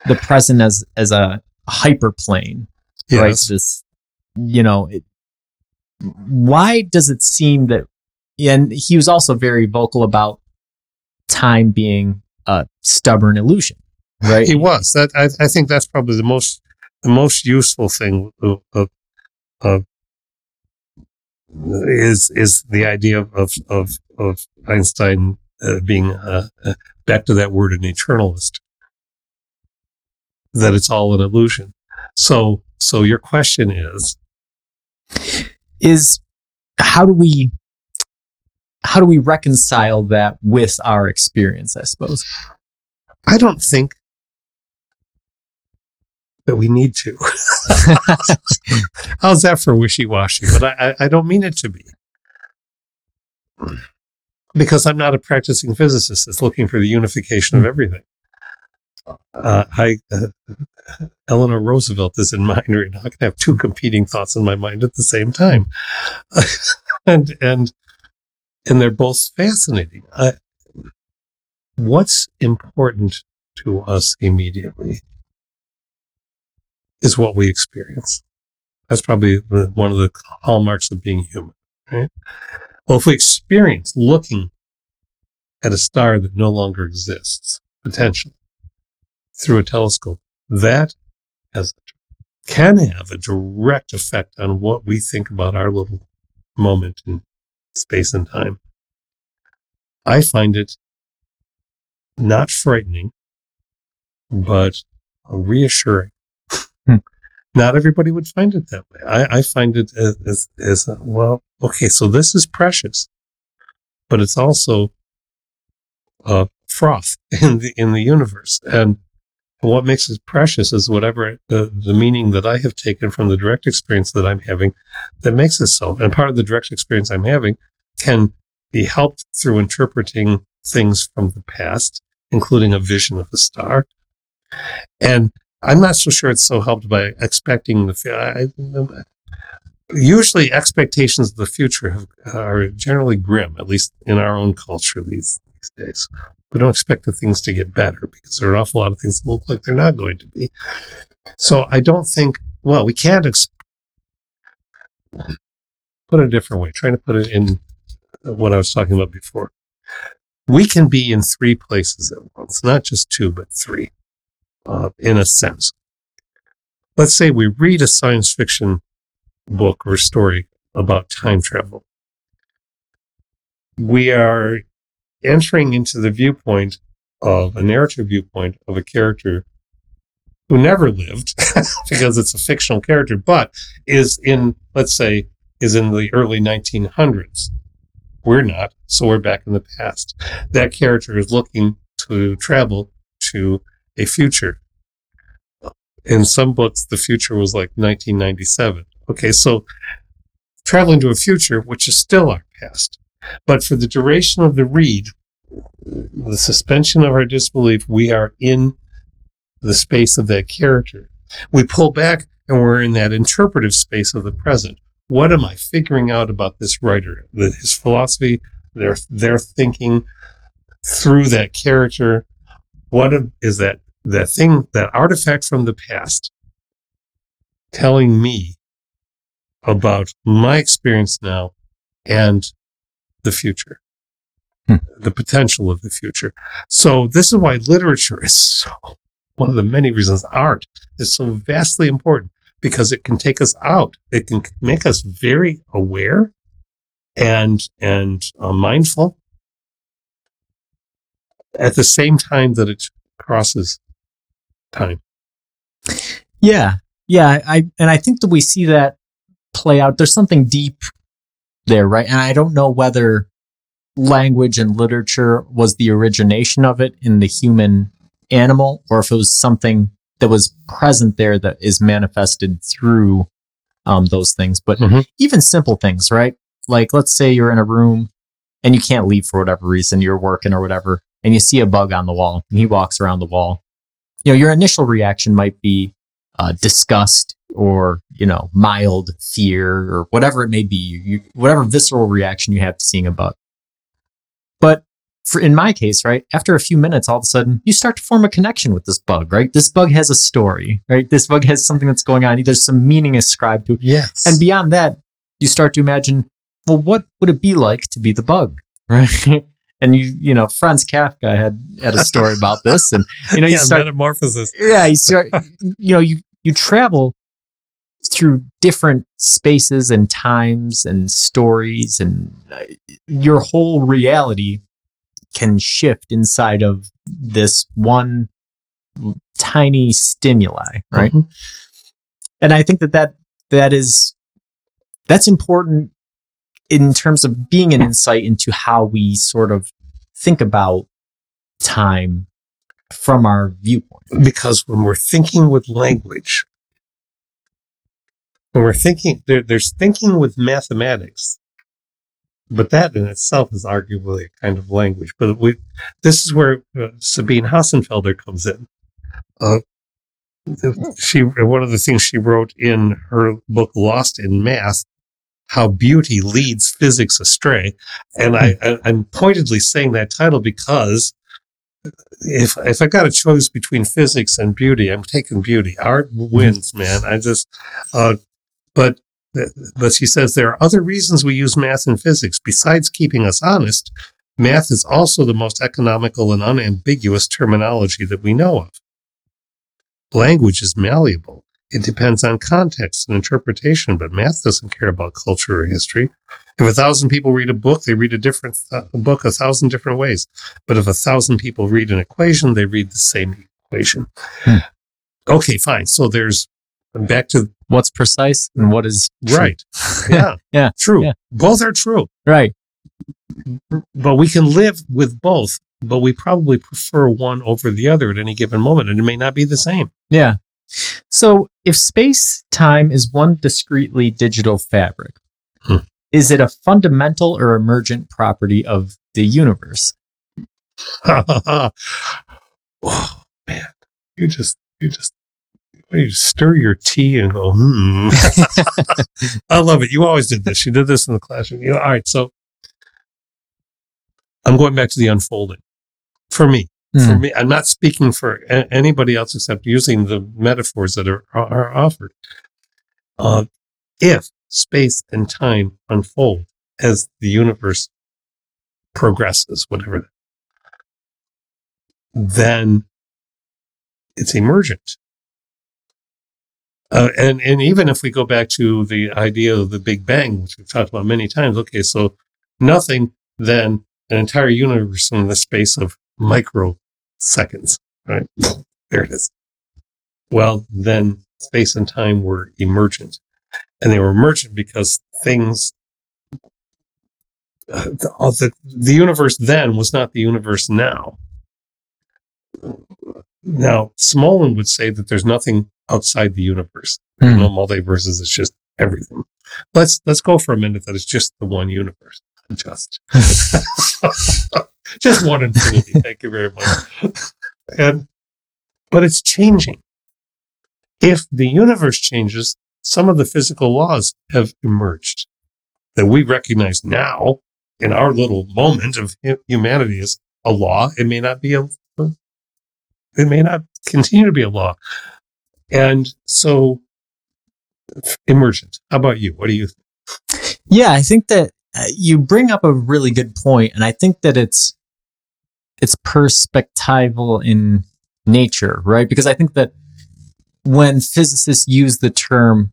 the present as as a hyperplane, right? This, you know, it, why does it seem that? And he was also very vocal about time being a stubborn illusion, right? He was. That I, I think that's probably the most the most useful thing of, of, of is is the idea of of of, of Einstein uh, being uh, uh, back to that word an eternalist. That it's all an illusion. So so your question is is how do we how do we reconcile that with our experience? I suppose. I don't think that we need to. How's that for wishy washy? But I, I, I don't mean it to be. Because I'm not a practicing physicist that's looking for the unification of everything. Uh, I, uh, Eleanor Roosevelt is in mind right now. I can have two competing thoughts in my mind at the same time. and, and, and they're both fascinating. What's important to us immediately is what we experience. That's probably one of the hallmarks of being human, right? Well, if we experience looking at a star that no longer exists, potentially, through a telescope, that has, can have a direct effect on what we think about our little moment in space and time. I find it not frightening, but reassuring. Hmm. Not everybody would find it that way. I, I find it as, as, as uh, well, okay, so this is precious, but it's also uh, froth in the, in the universe. And What makes it precious is whatever the, the meaning that I have taken from the direct experience that I'm having that makes it so. And part of the direct experience I'm having can be helped through interpreting things from the past, including a vision of the star. And I'm not so sure it's so helped by expecting the. I, usually, expectations of the future have, are generally grim, at least in our own culture these, these days. We don't expect the things to get better because there are an awful lot of things that look like they're not going to be. So I don't think. Well, we can't ex- put it a different way. Trying to put it in what I was talking about before. We can be in three places at once, not just two, but three uh, in a sense. Let's say we read a science fiction book or story about time travel. We are entering into the viewpoint of a narrative viewpoint of a character who never lived because it's a fictional character, but is in, let's say, is in the early 1900s. We're not, so we're back in the past. That character is looking to travel to a future. In some books, the future was like 1997. Okay, so traveling to a future, which is still our past. But for the duration of the read, the suspension of our disbelief, we are in the space of that character. We pull back and we're in that interpretive space of the present. What am I figuring out about this writer, his philosophy, their their thinking through that character? What is that that thing, that artifact from the past telling me about my experience now and the future, hmm. the potential of the future. So this is why literature is so one of the many reasons art is so vastly important because it can take us out. It can make us very aware and and uh, mindful at the same time that it crosses time. Yeah. Yeah. I, and I think that we see that play out. There's something deep there, right? And I don't know whether language and literature was the origination of it in the human animal or if it was something that was present there that is manifested through um, those things. But mm-hmm. even simple things, right? Like, let's say you're in a room and you can't leave for whatever reason, you're working or whatever, and you see a bug on the wall and he walks around the wall you know, your initial reaction might be uh, disgust or, you know, mild fear or whatever it may be, you, whatever visceral reaction you have to seeing a bug. But for in my case, right, after a few minutes, all of a sudden you start to form a connection with this bug, right? This bug has a story, right? This bug has something that's going on. There's some meaning ascribed to it. Yes. And beyond that, you start to imagine, well, what would it be like to be the bug, right? and you you know Franz Kafka had had a story about this, and you know you yeah, start metamorphosis. Yeah, you start you know you you travel through different spaces and times and stories, and uh, your whole reality can shift inside of this one tiny stimuli, right? Mm-hmm. And I think that that that is that's important in terms of being an insight into how we sort of think about time from our viewpoint. Because when we're thinking with language, when we're thinking, there, there's thinking with mathematics, but that in itself is arguably a kind of language. But we, this is where uh, Sabine Hossenfelder comes in. Uh, she one of the things she wrote in her book Lost in Math how beauty leads physics astray. And I, hmm. I, I'm pointedly saying that title because if if I got a choice between physics and beauty, I'm taking beauty. Art wins, man. I just, uh, but but she says there are other reasons we use math and physics besides keeping us honest. Math is also the most economical and unambiguous terminology that we know of. Language is malleable. It depends on context and interpretation, but math doesn't care about culture or history. If a thousand people read a book, they read a different th- book a thousand different ways. But if a thousand people read an equation, they read the same equation. Hmm. Okay, fine. So there's back to what's precise and what is true. right. Yeah, yeah, true. Yeah. Both are true. Right. But we can live with both but we probably prefer one over the other at any given moment, and it may not be the same. Yeah. So if space time is one discretely digital fabric, Hmm. is it a fundamental or emergent property of the universe? oh man, you just you just you stir your tea and go, hmm. I love it. You always did this. You did this in the classroom. You know, all right, so I'm going back to the unfolding. For me, for Hmm. me, I'm not speaking for a- anybody else except using the metaphors that are are offered. Uh, if space and time unfold as the universe progresses, whatever, then it's emergent. Uh, and and even if we go back to the idea of the Big Bang, which we've talked about many times, okay, so nothing, then an entire universe in the space of microseconds, right? There it is. Well, then space and time were emergent, and they were emergent because things. Uh, the, the the universe then was not the universe now. Now, Smolin would say that there's nothing outside the universe. There's Hmm. no multiverses. It's just everything. Let's let's go for a minute that it's just the one universe. Just just one infinity. Thank you very much. And but it's changing. If the universe changes, some of the physical laws have emerged that we recognize now in our little moment of humanity as a law. It may not be a it may not continue to be a law. And so emergent. How about you? What do you think? Yeah, I think that uh, you bring up a really good point, and I think that it's it's perspectival in nature, right? Because I think that when physicists use the term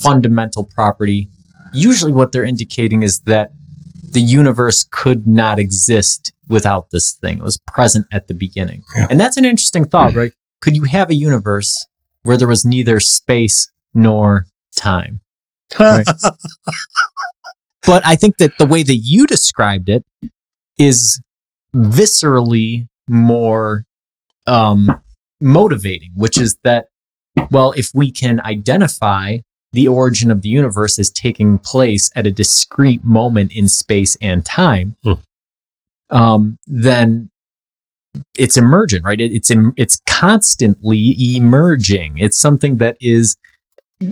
fundamental property, usually what they're indicating is that the universe could not exist without this thing. It was present at the beginning. Yeah. And that's an interesting thought, right? Could you have a universe where there was neither space nor time? Right. But I think that the way that you described it is viscerally more um, motivating, which is that, well, if we can identify the origin of the universe as taking place at a discrete moment in space and time, Hmm. Um, then it's emergent, right? It, it's em- it's constantly emerging. It's something that is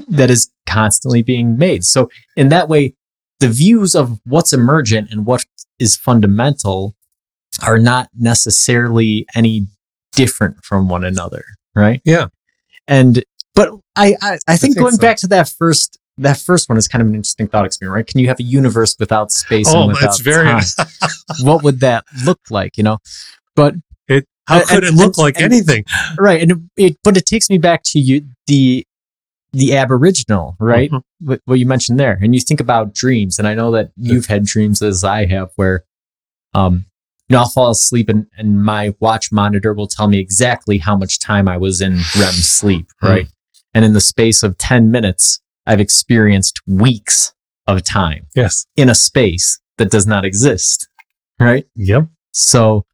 that is constantly being made. So in that way, the views of what's emergent and what is fundamental are not necessarily any different from one another, right? Yeah. And but I I, I think think going so. back to that first that first one is kind of an interesting thought experiment, right? Can you have a universe without space oh, and without that's very. time? what would that look like? You know, but It, how And- could it and- look like and- anything? right, and it, it but it takes me back to you the the Aboriginal, right? Mhm. what, what you mentioned there and you think about dreams and i know that you've had dreams as i have where um you know i'll fall asleep and, and my watch monitor will tell me exactly how much time i was in rem sleep Hmm. right and in the space of 10 minutes i've experienced weeks of time Yes. in a space that does not exist right Yep. so,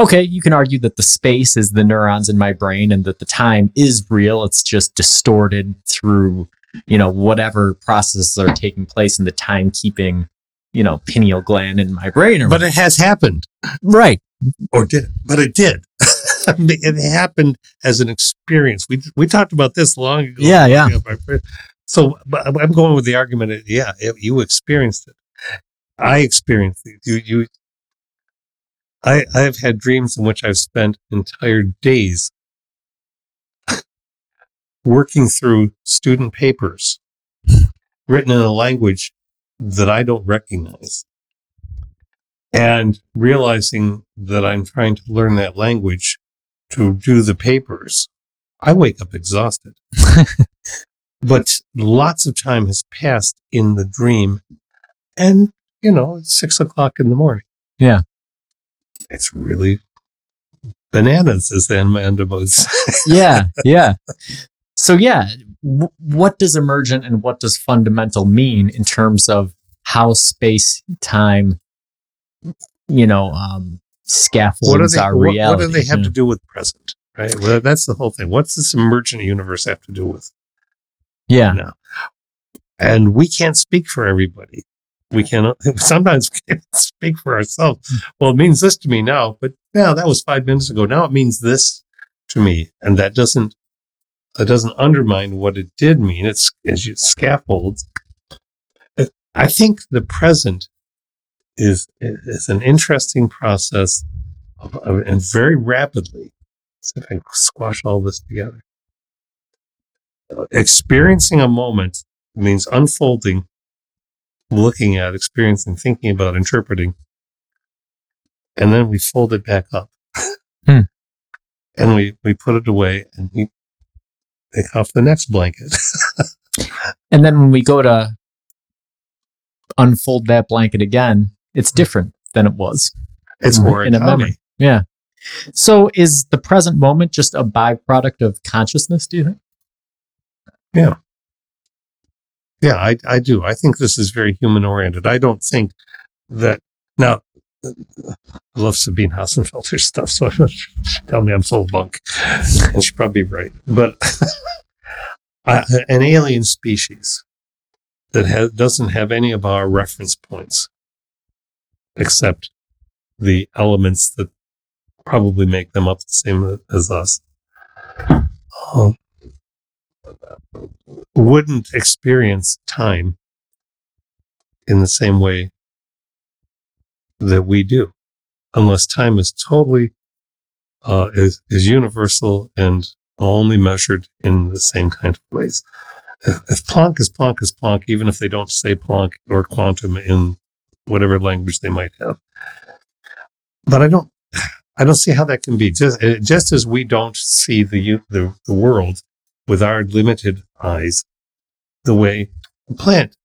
okay, you can argue that the space is the neurons in my brain and that the time is real. It's just distorted through, you know, whatever processes are taking place in the timekeeping, you know, pineal gland in my brain. Or But it has happened, right. or did it? But it did. it happened as an experience. We we talked about this long ago. Yeah, yeah. So I'm going with the argument. That, yeah, it- you experienced it. I experienced it. You you. I I've had dreams in which I've spent entire days working through student papers written in a language that I don't recognize and realizing that I'm trying to learn that language to do the papers, I wake up exhausted. but lots of time has passed in the dream, and you know, it's six o'clock in the morning. Yeah. It's really bananas, as the say. Yeah. Yeah. So, yeah, w- what does emergent and what does fundamental mean in terms of how space time, you know, um, scaffolds what do they, our reality. what do they have to do with present? Right. Well, that's the whole thing. What's this emergent universe have to do with? Yeah. now? And we can't speak for everybody. We cannot. Sometimes can't speak for ourselves. Well, it means this to me now, but now that was five minutes ago. Now it means this to me, and that doesn't that doesn't undermine what it did mean. It's as you scaffolds. Uh, I think the present is is an interesting process, of, of, and very rapidly. See if I can squash all this together. Experiencing a moment means unfolding, looking at, experiencing, thinking about, interpreting, and then we fold it back up, Hmm. and we we put it away, and we take off the next blanket. And then when we go to unfold that blanket again, it's different than it was. It's Right, more in a memory. Yeah. So is the present moment just a byproduct of consciousness, do you think? Yeah, Yeah, I, I do. I think this is very human oriented. I don't think that now. I love Sabine Hossenfelder's stuff, so tell me I'm full bunk, and she's probably right. But I, an alien species that doesn't have any of our reference points, except the elements that probably make them up the same as us, um, wouldn't experience time in the same way that we do, unless time is totally uh, is is universal and only measured in the same kind of ways. If, if Planck is Planck is Planck, even if they don't say Planck or quantum in whatever language they might have, but I don't. I don't see how that can be. Just just as we don't see the the, the world with our limited eyes, the way a plant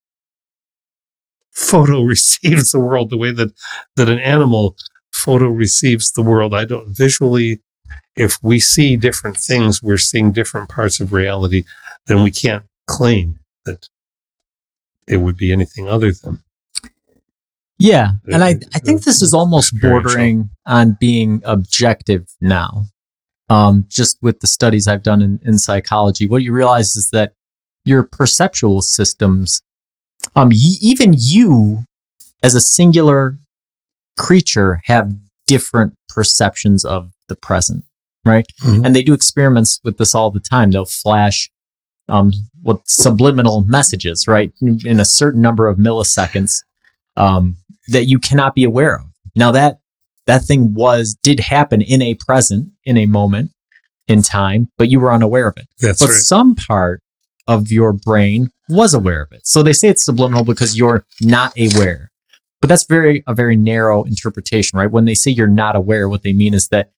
photo receives the world, the way that that an animal photo receives the world. I don't visually. If we see different things, we're seeing different parts of reality. Then we can't claim that it would be anything other than. Yeah. And I, I think this is almost bordering on being objective now. Um, just with the studies I've done in, in psychology, what you realize is that your perceptual systems, um, y- even you as a singular creature have different perceptions of the present, right? Mhm. And they do experiments with this all the time. They'll flash um, what subliminal messages, right, in, in a certain number of milliseconds um, that you cannot be aware of. Now that that thing was did happen in a present, in a moment in time, but you were unaware of it. That's but right. some part of your brain was aware of it. So they say it's subliminal because you're not aware. But that's very a very narrow interpretation, right? When they say you're not aware, what they mean is that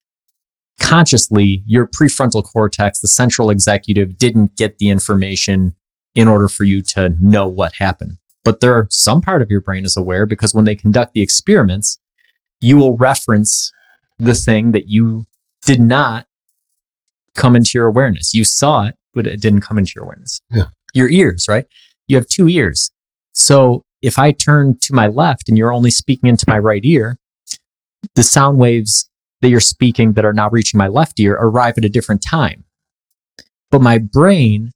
consciously your prefrontal cortex, the central executive, didn't get the information in order for you to know what happened. But there some part of your brain is aware because when they conduct the experiments, you will reference the thing that you did not come into your awareness. You saw it, but it didn't come into your awareness. Yeah. Your ears, right? You have two ears. So if I turn to my left and you're only speaking into my right ear, the sound waves that you're speaking that are now reaching my left ear arrive at a different time. But my brain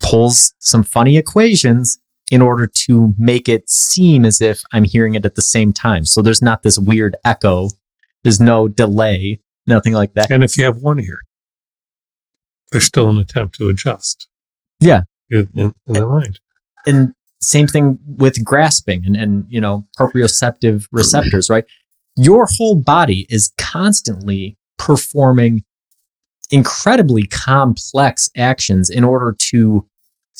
pulls some funny equations in order to make it seem as if I'm hearing it at the same time. So there's not this weird echo. There's no delay, nothing like that. And if you have one ear, there's still an attempt to adjust. Yeah. In, in, in the mind. and same thing with grasping and, and you know proprioceptive receptors right your whole body is constantly performing incredibly complex actions in order to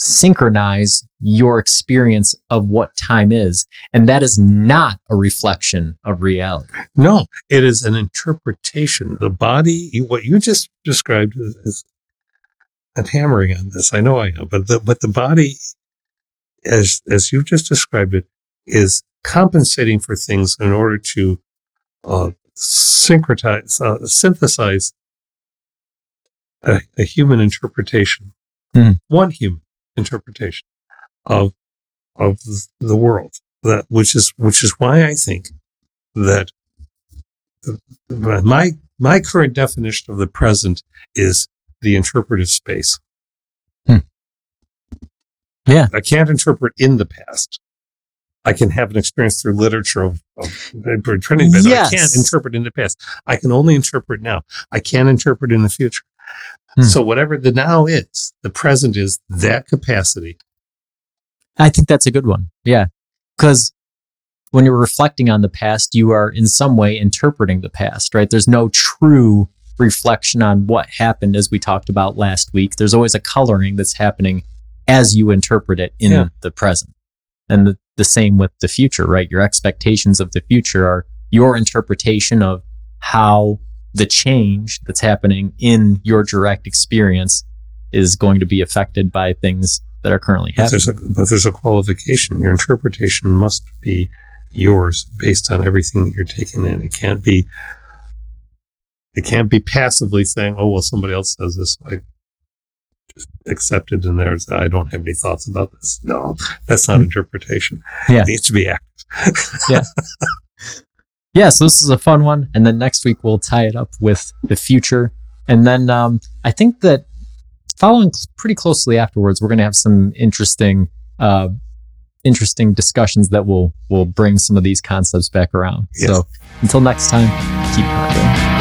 synchronize your experience of what time is and that is not a reflection of reality No, it is an interpretation. The body, what you just described is, is I'm hammering on this. I know I am, but the, but the body, as, as you've just described it, is compensating for things in order to, uh, syncretize, uh, synthesize a, a human interpretation, Mhm. one human interpretation of, of the world that, which is, which is why I think that my my current definition of the present is the interpretive space. Hmm. Yeah. I can't interpret in the past. I can have an experience through literature of, of training, but Yes. I can't interpret in the past. I can only interpret now. I can't interpret in the future. Hmm. So whatever the now is, the present is that capacity. I think that's a good one. Yeah. Because when you're reflecting on the past, you are in some way interpreting the past, right? There's no true reflection on what happened as we talked about last week. There's always a coloring that's happening as you interpret it in Yeah. the present. And the, the same with the future, right? Your expectations of the future are your interpretation of how the change that's happening in your direct experience is going to be affected by things that are currently But happening. there's, a, but there's a qualification. Your interpretation must be yours based on everything that you're taking in. It can't be. It can't be passively saying, "Oh well, somebody else says this." I just accept it, and there's I don't have any thoughts about this. No, that's not Hmm. interpretation. Yeah. it needs to be active. yeah, so this is a fun one. And then next week we'll tie it up with the future. And then um, I think that following pretty closely afterwards, we're going to have some interesting, uh, interesting discussions that will will bring some of these concepts back around. Yes. So until next time, keep pondering.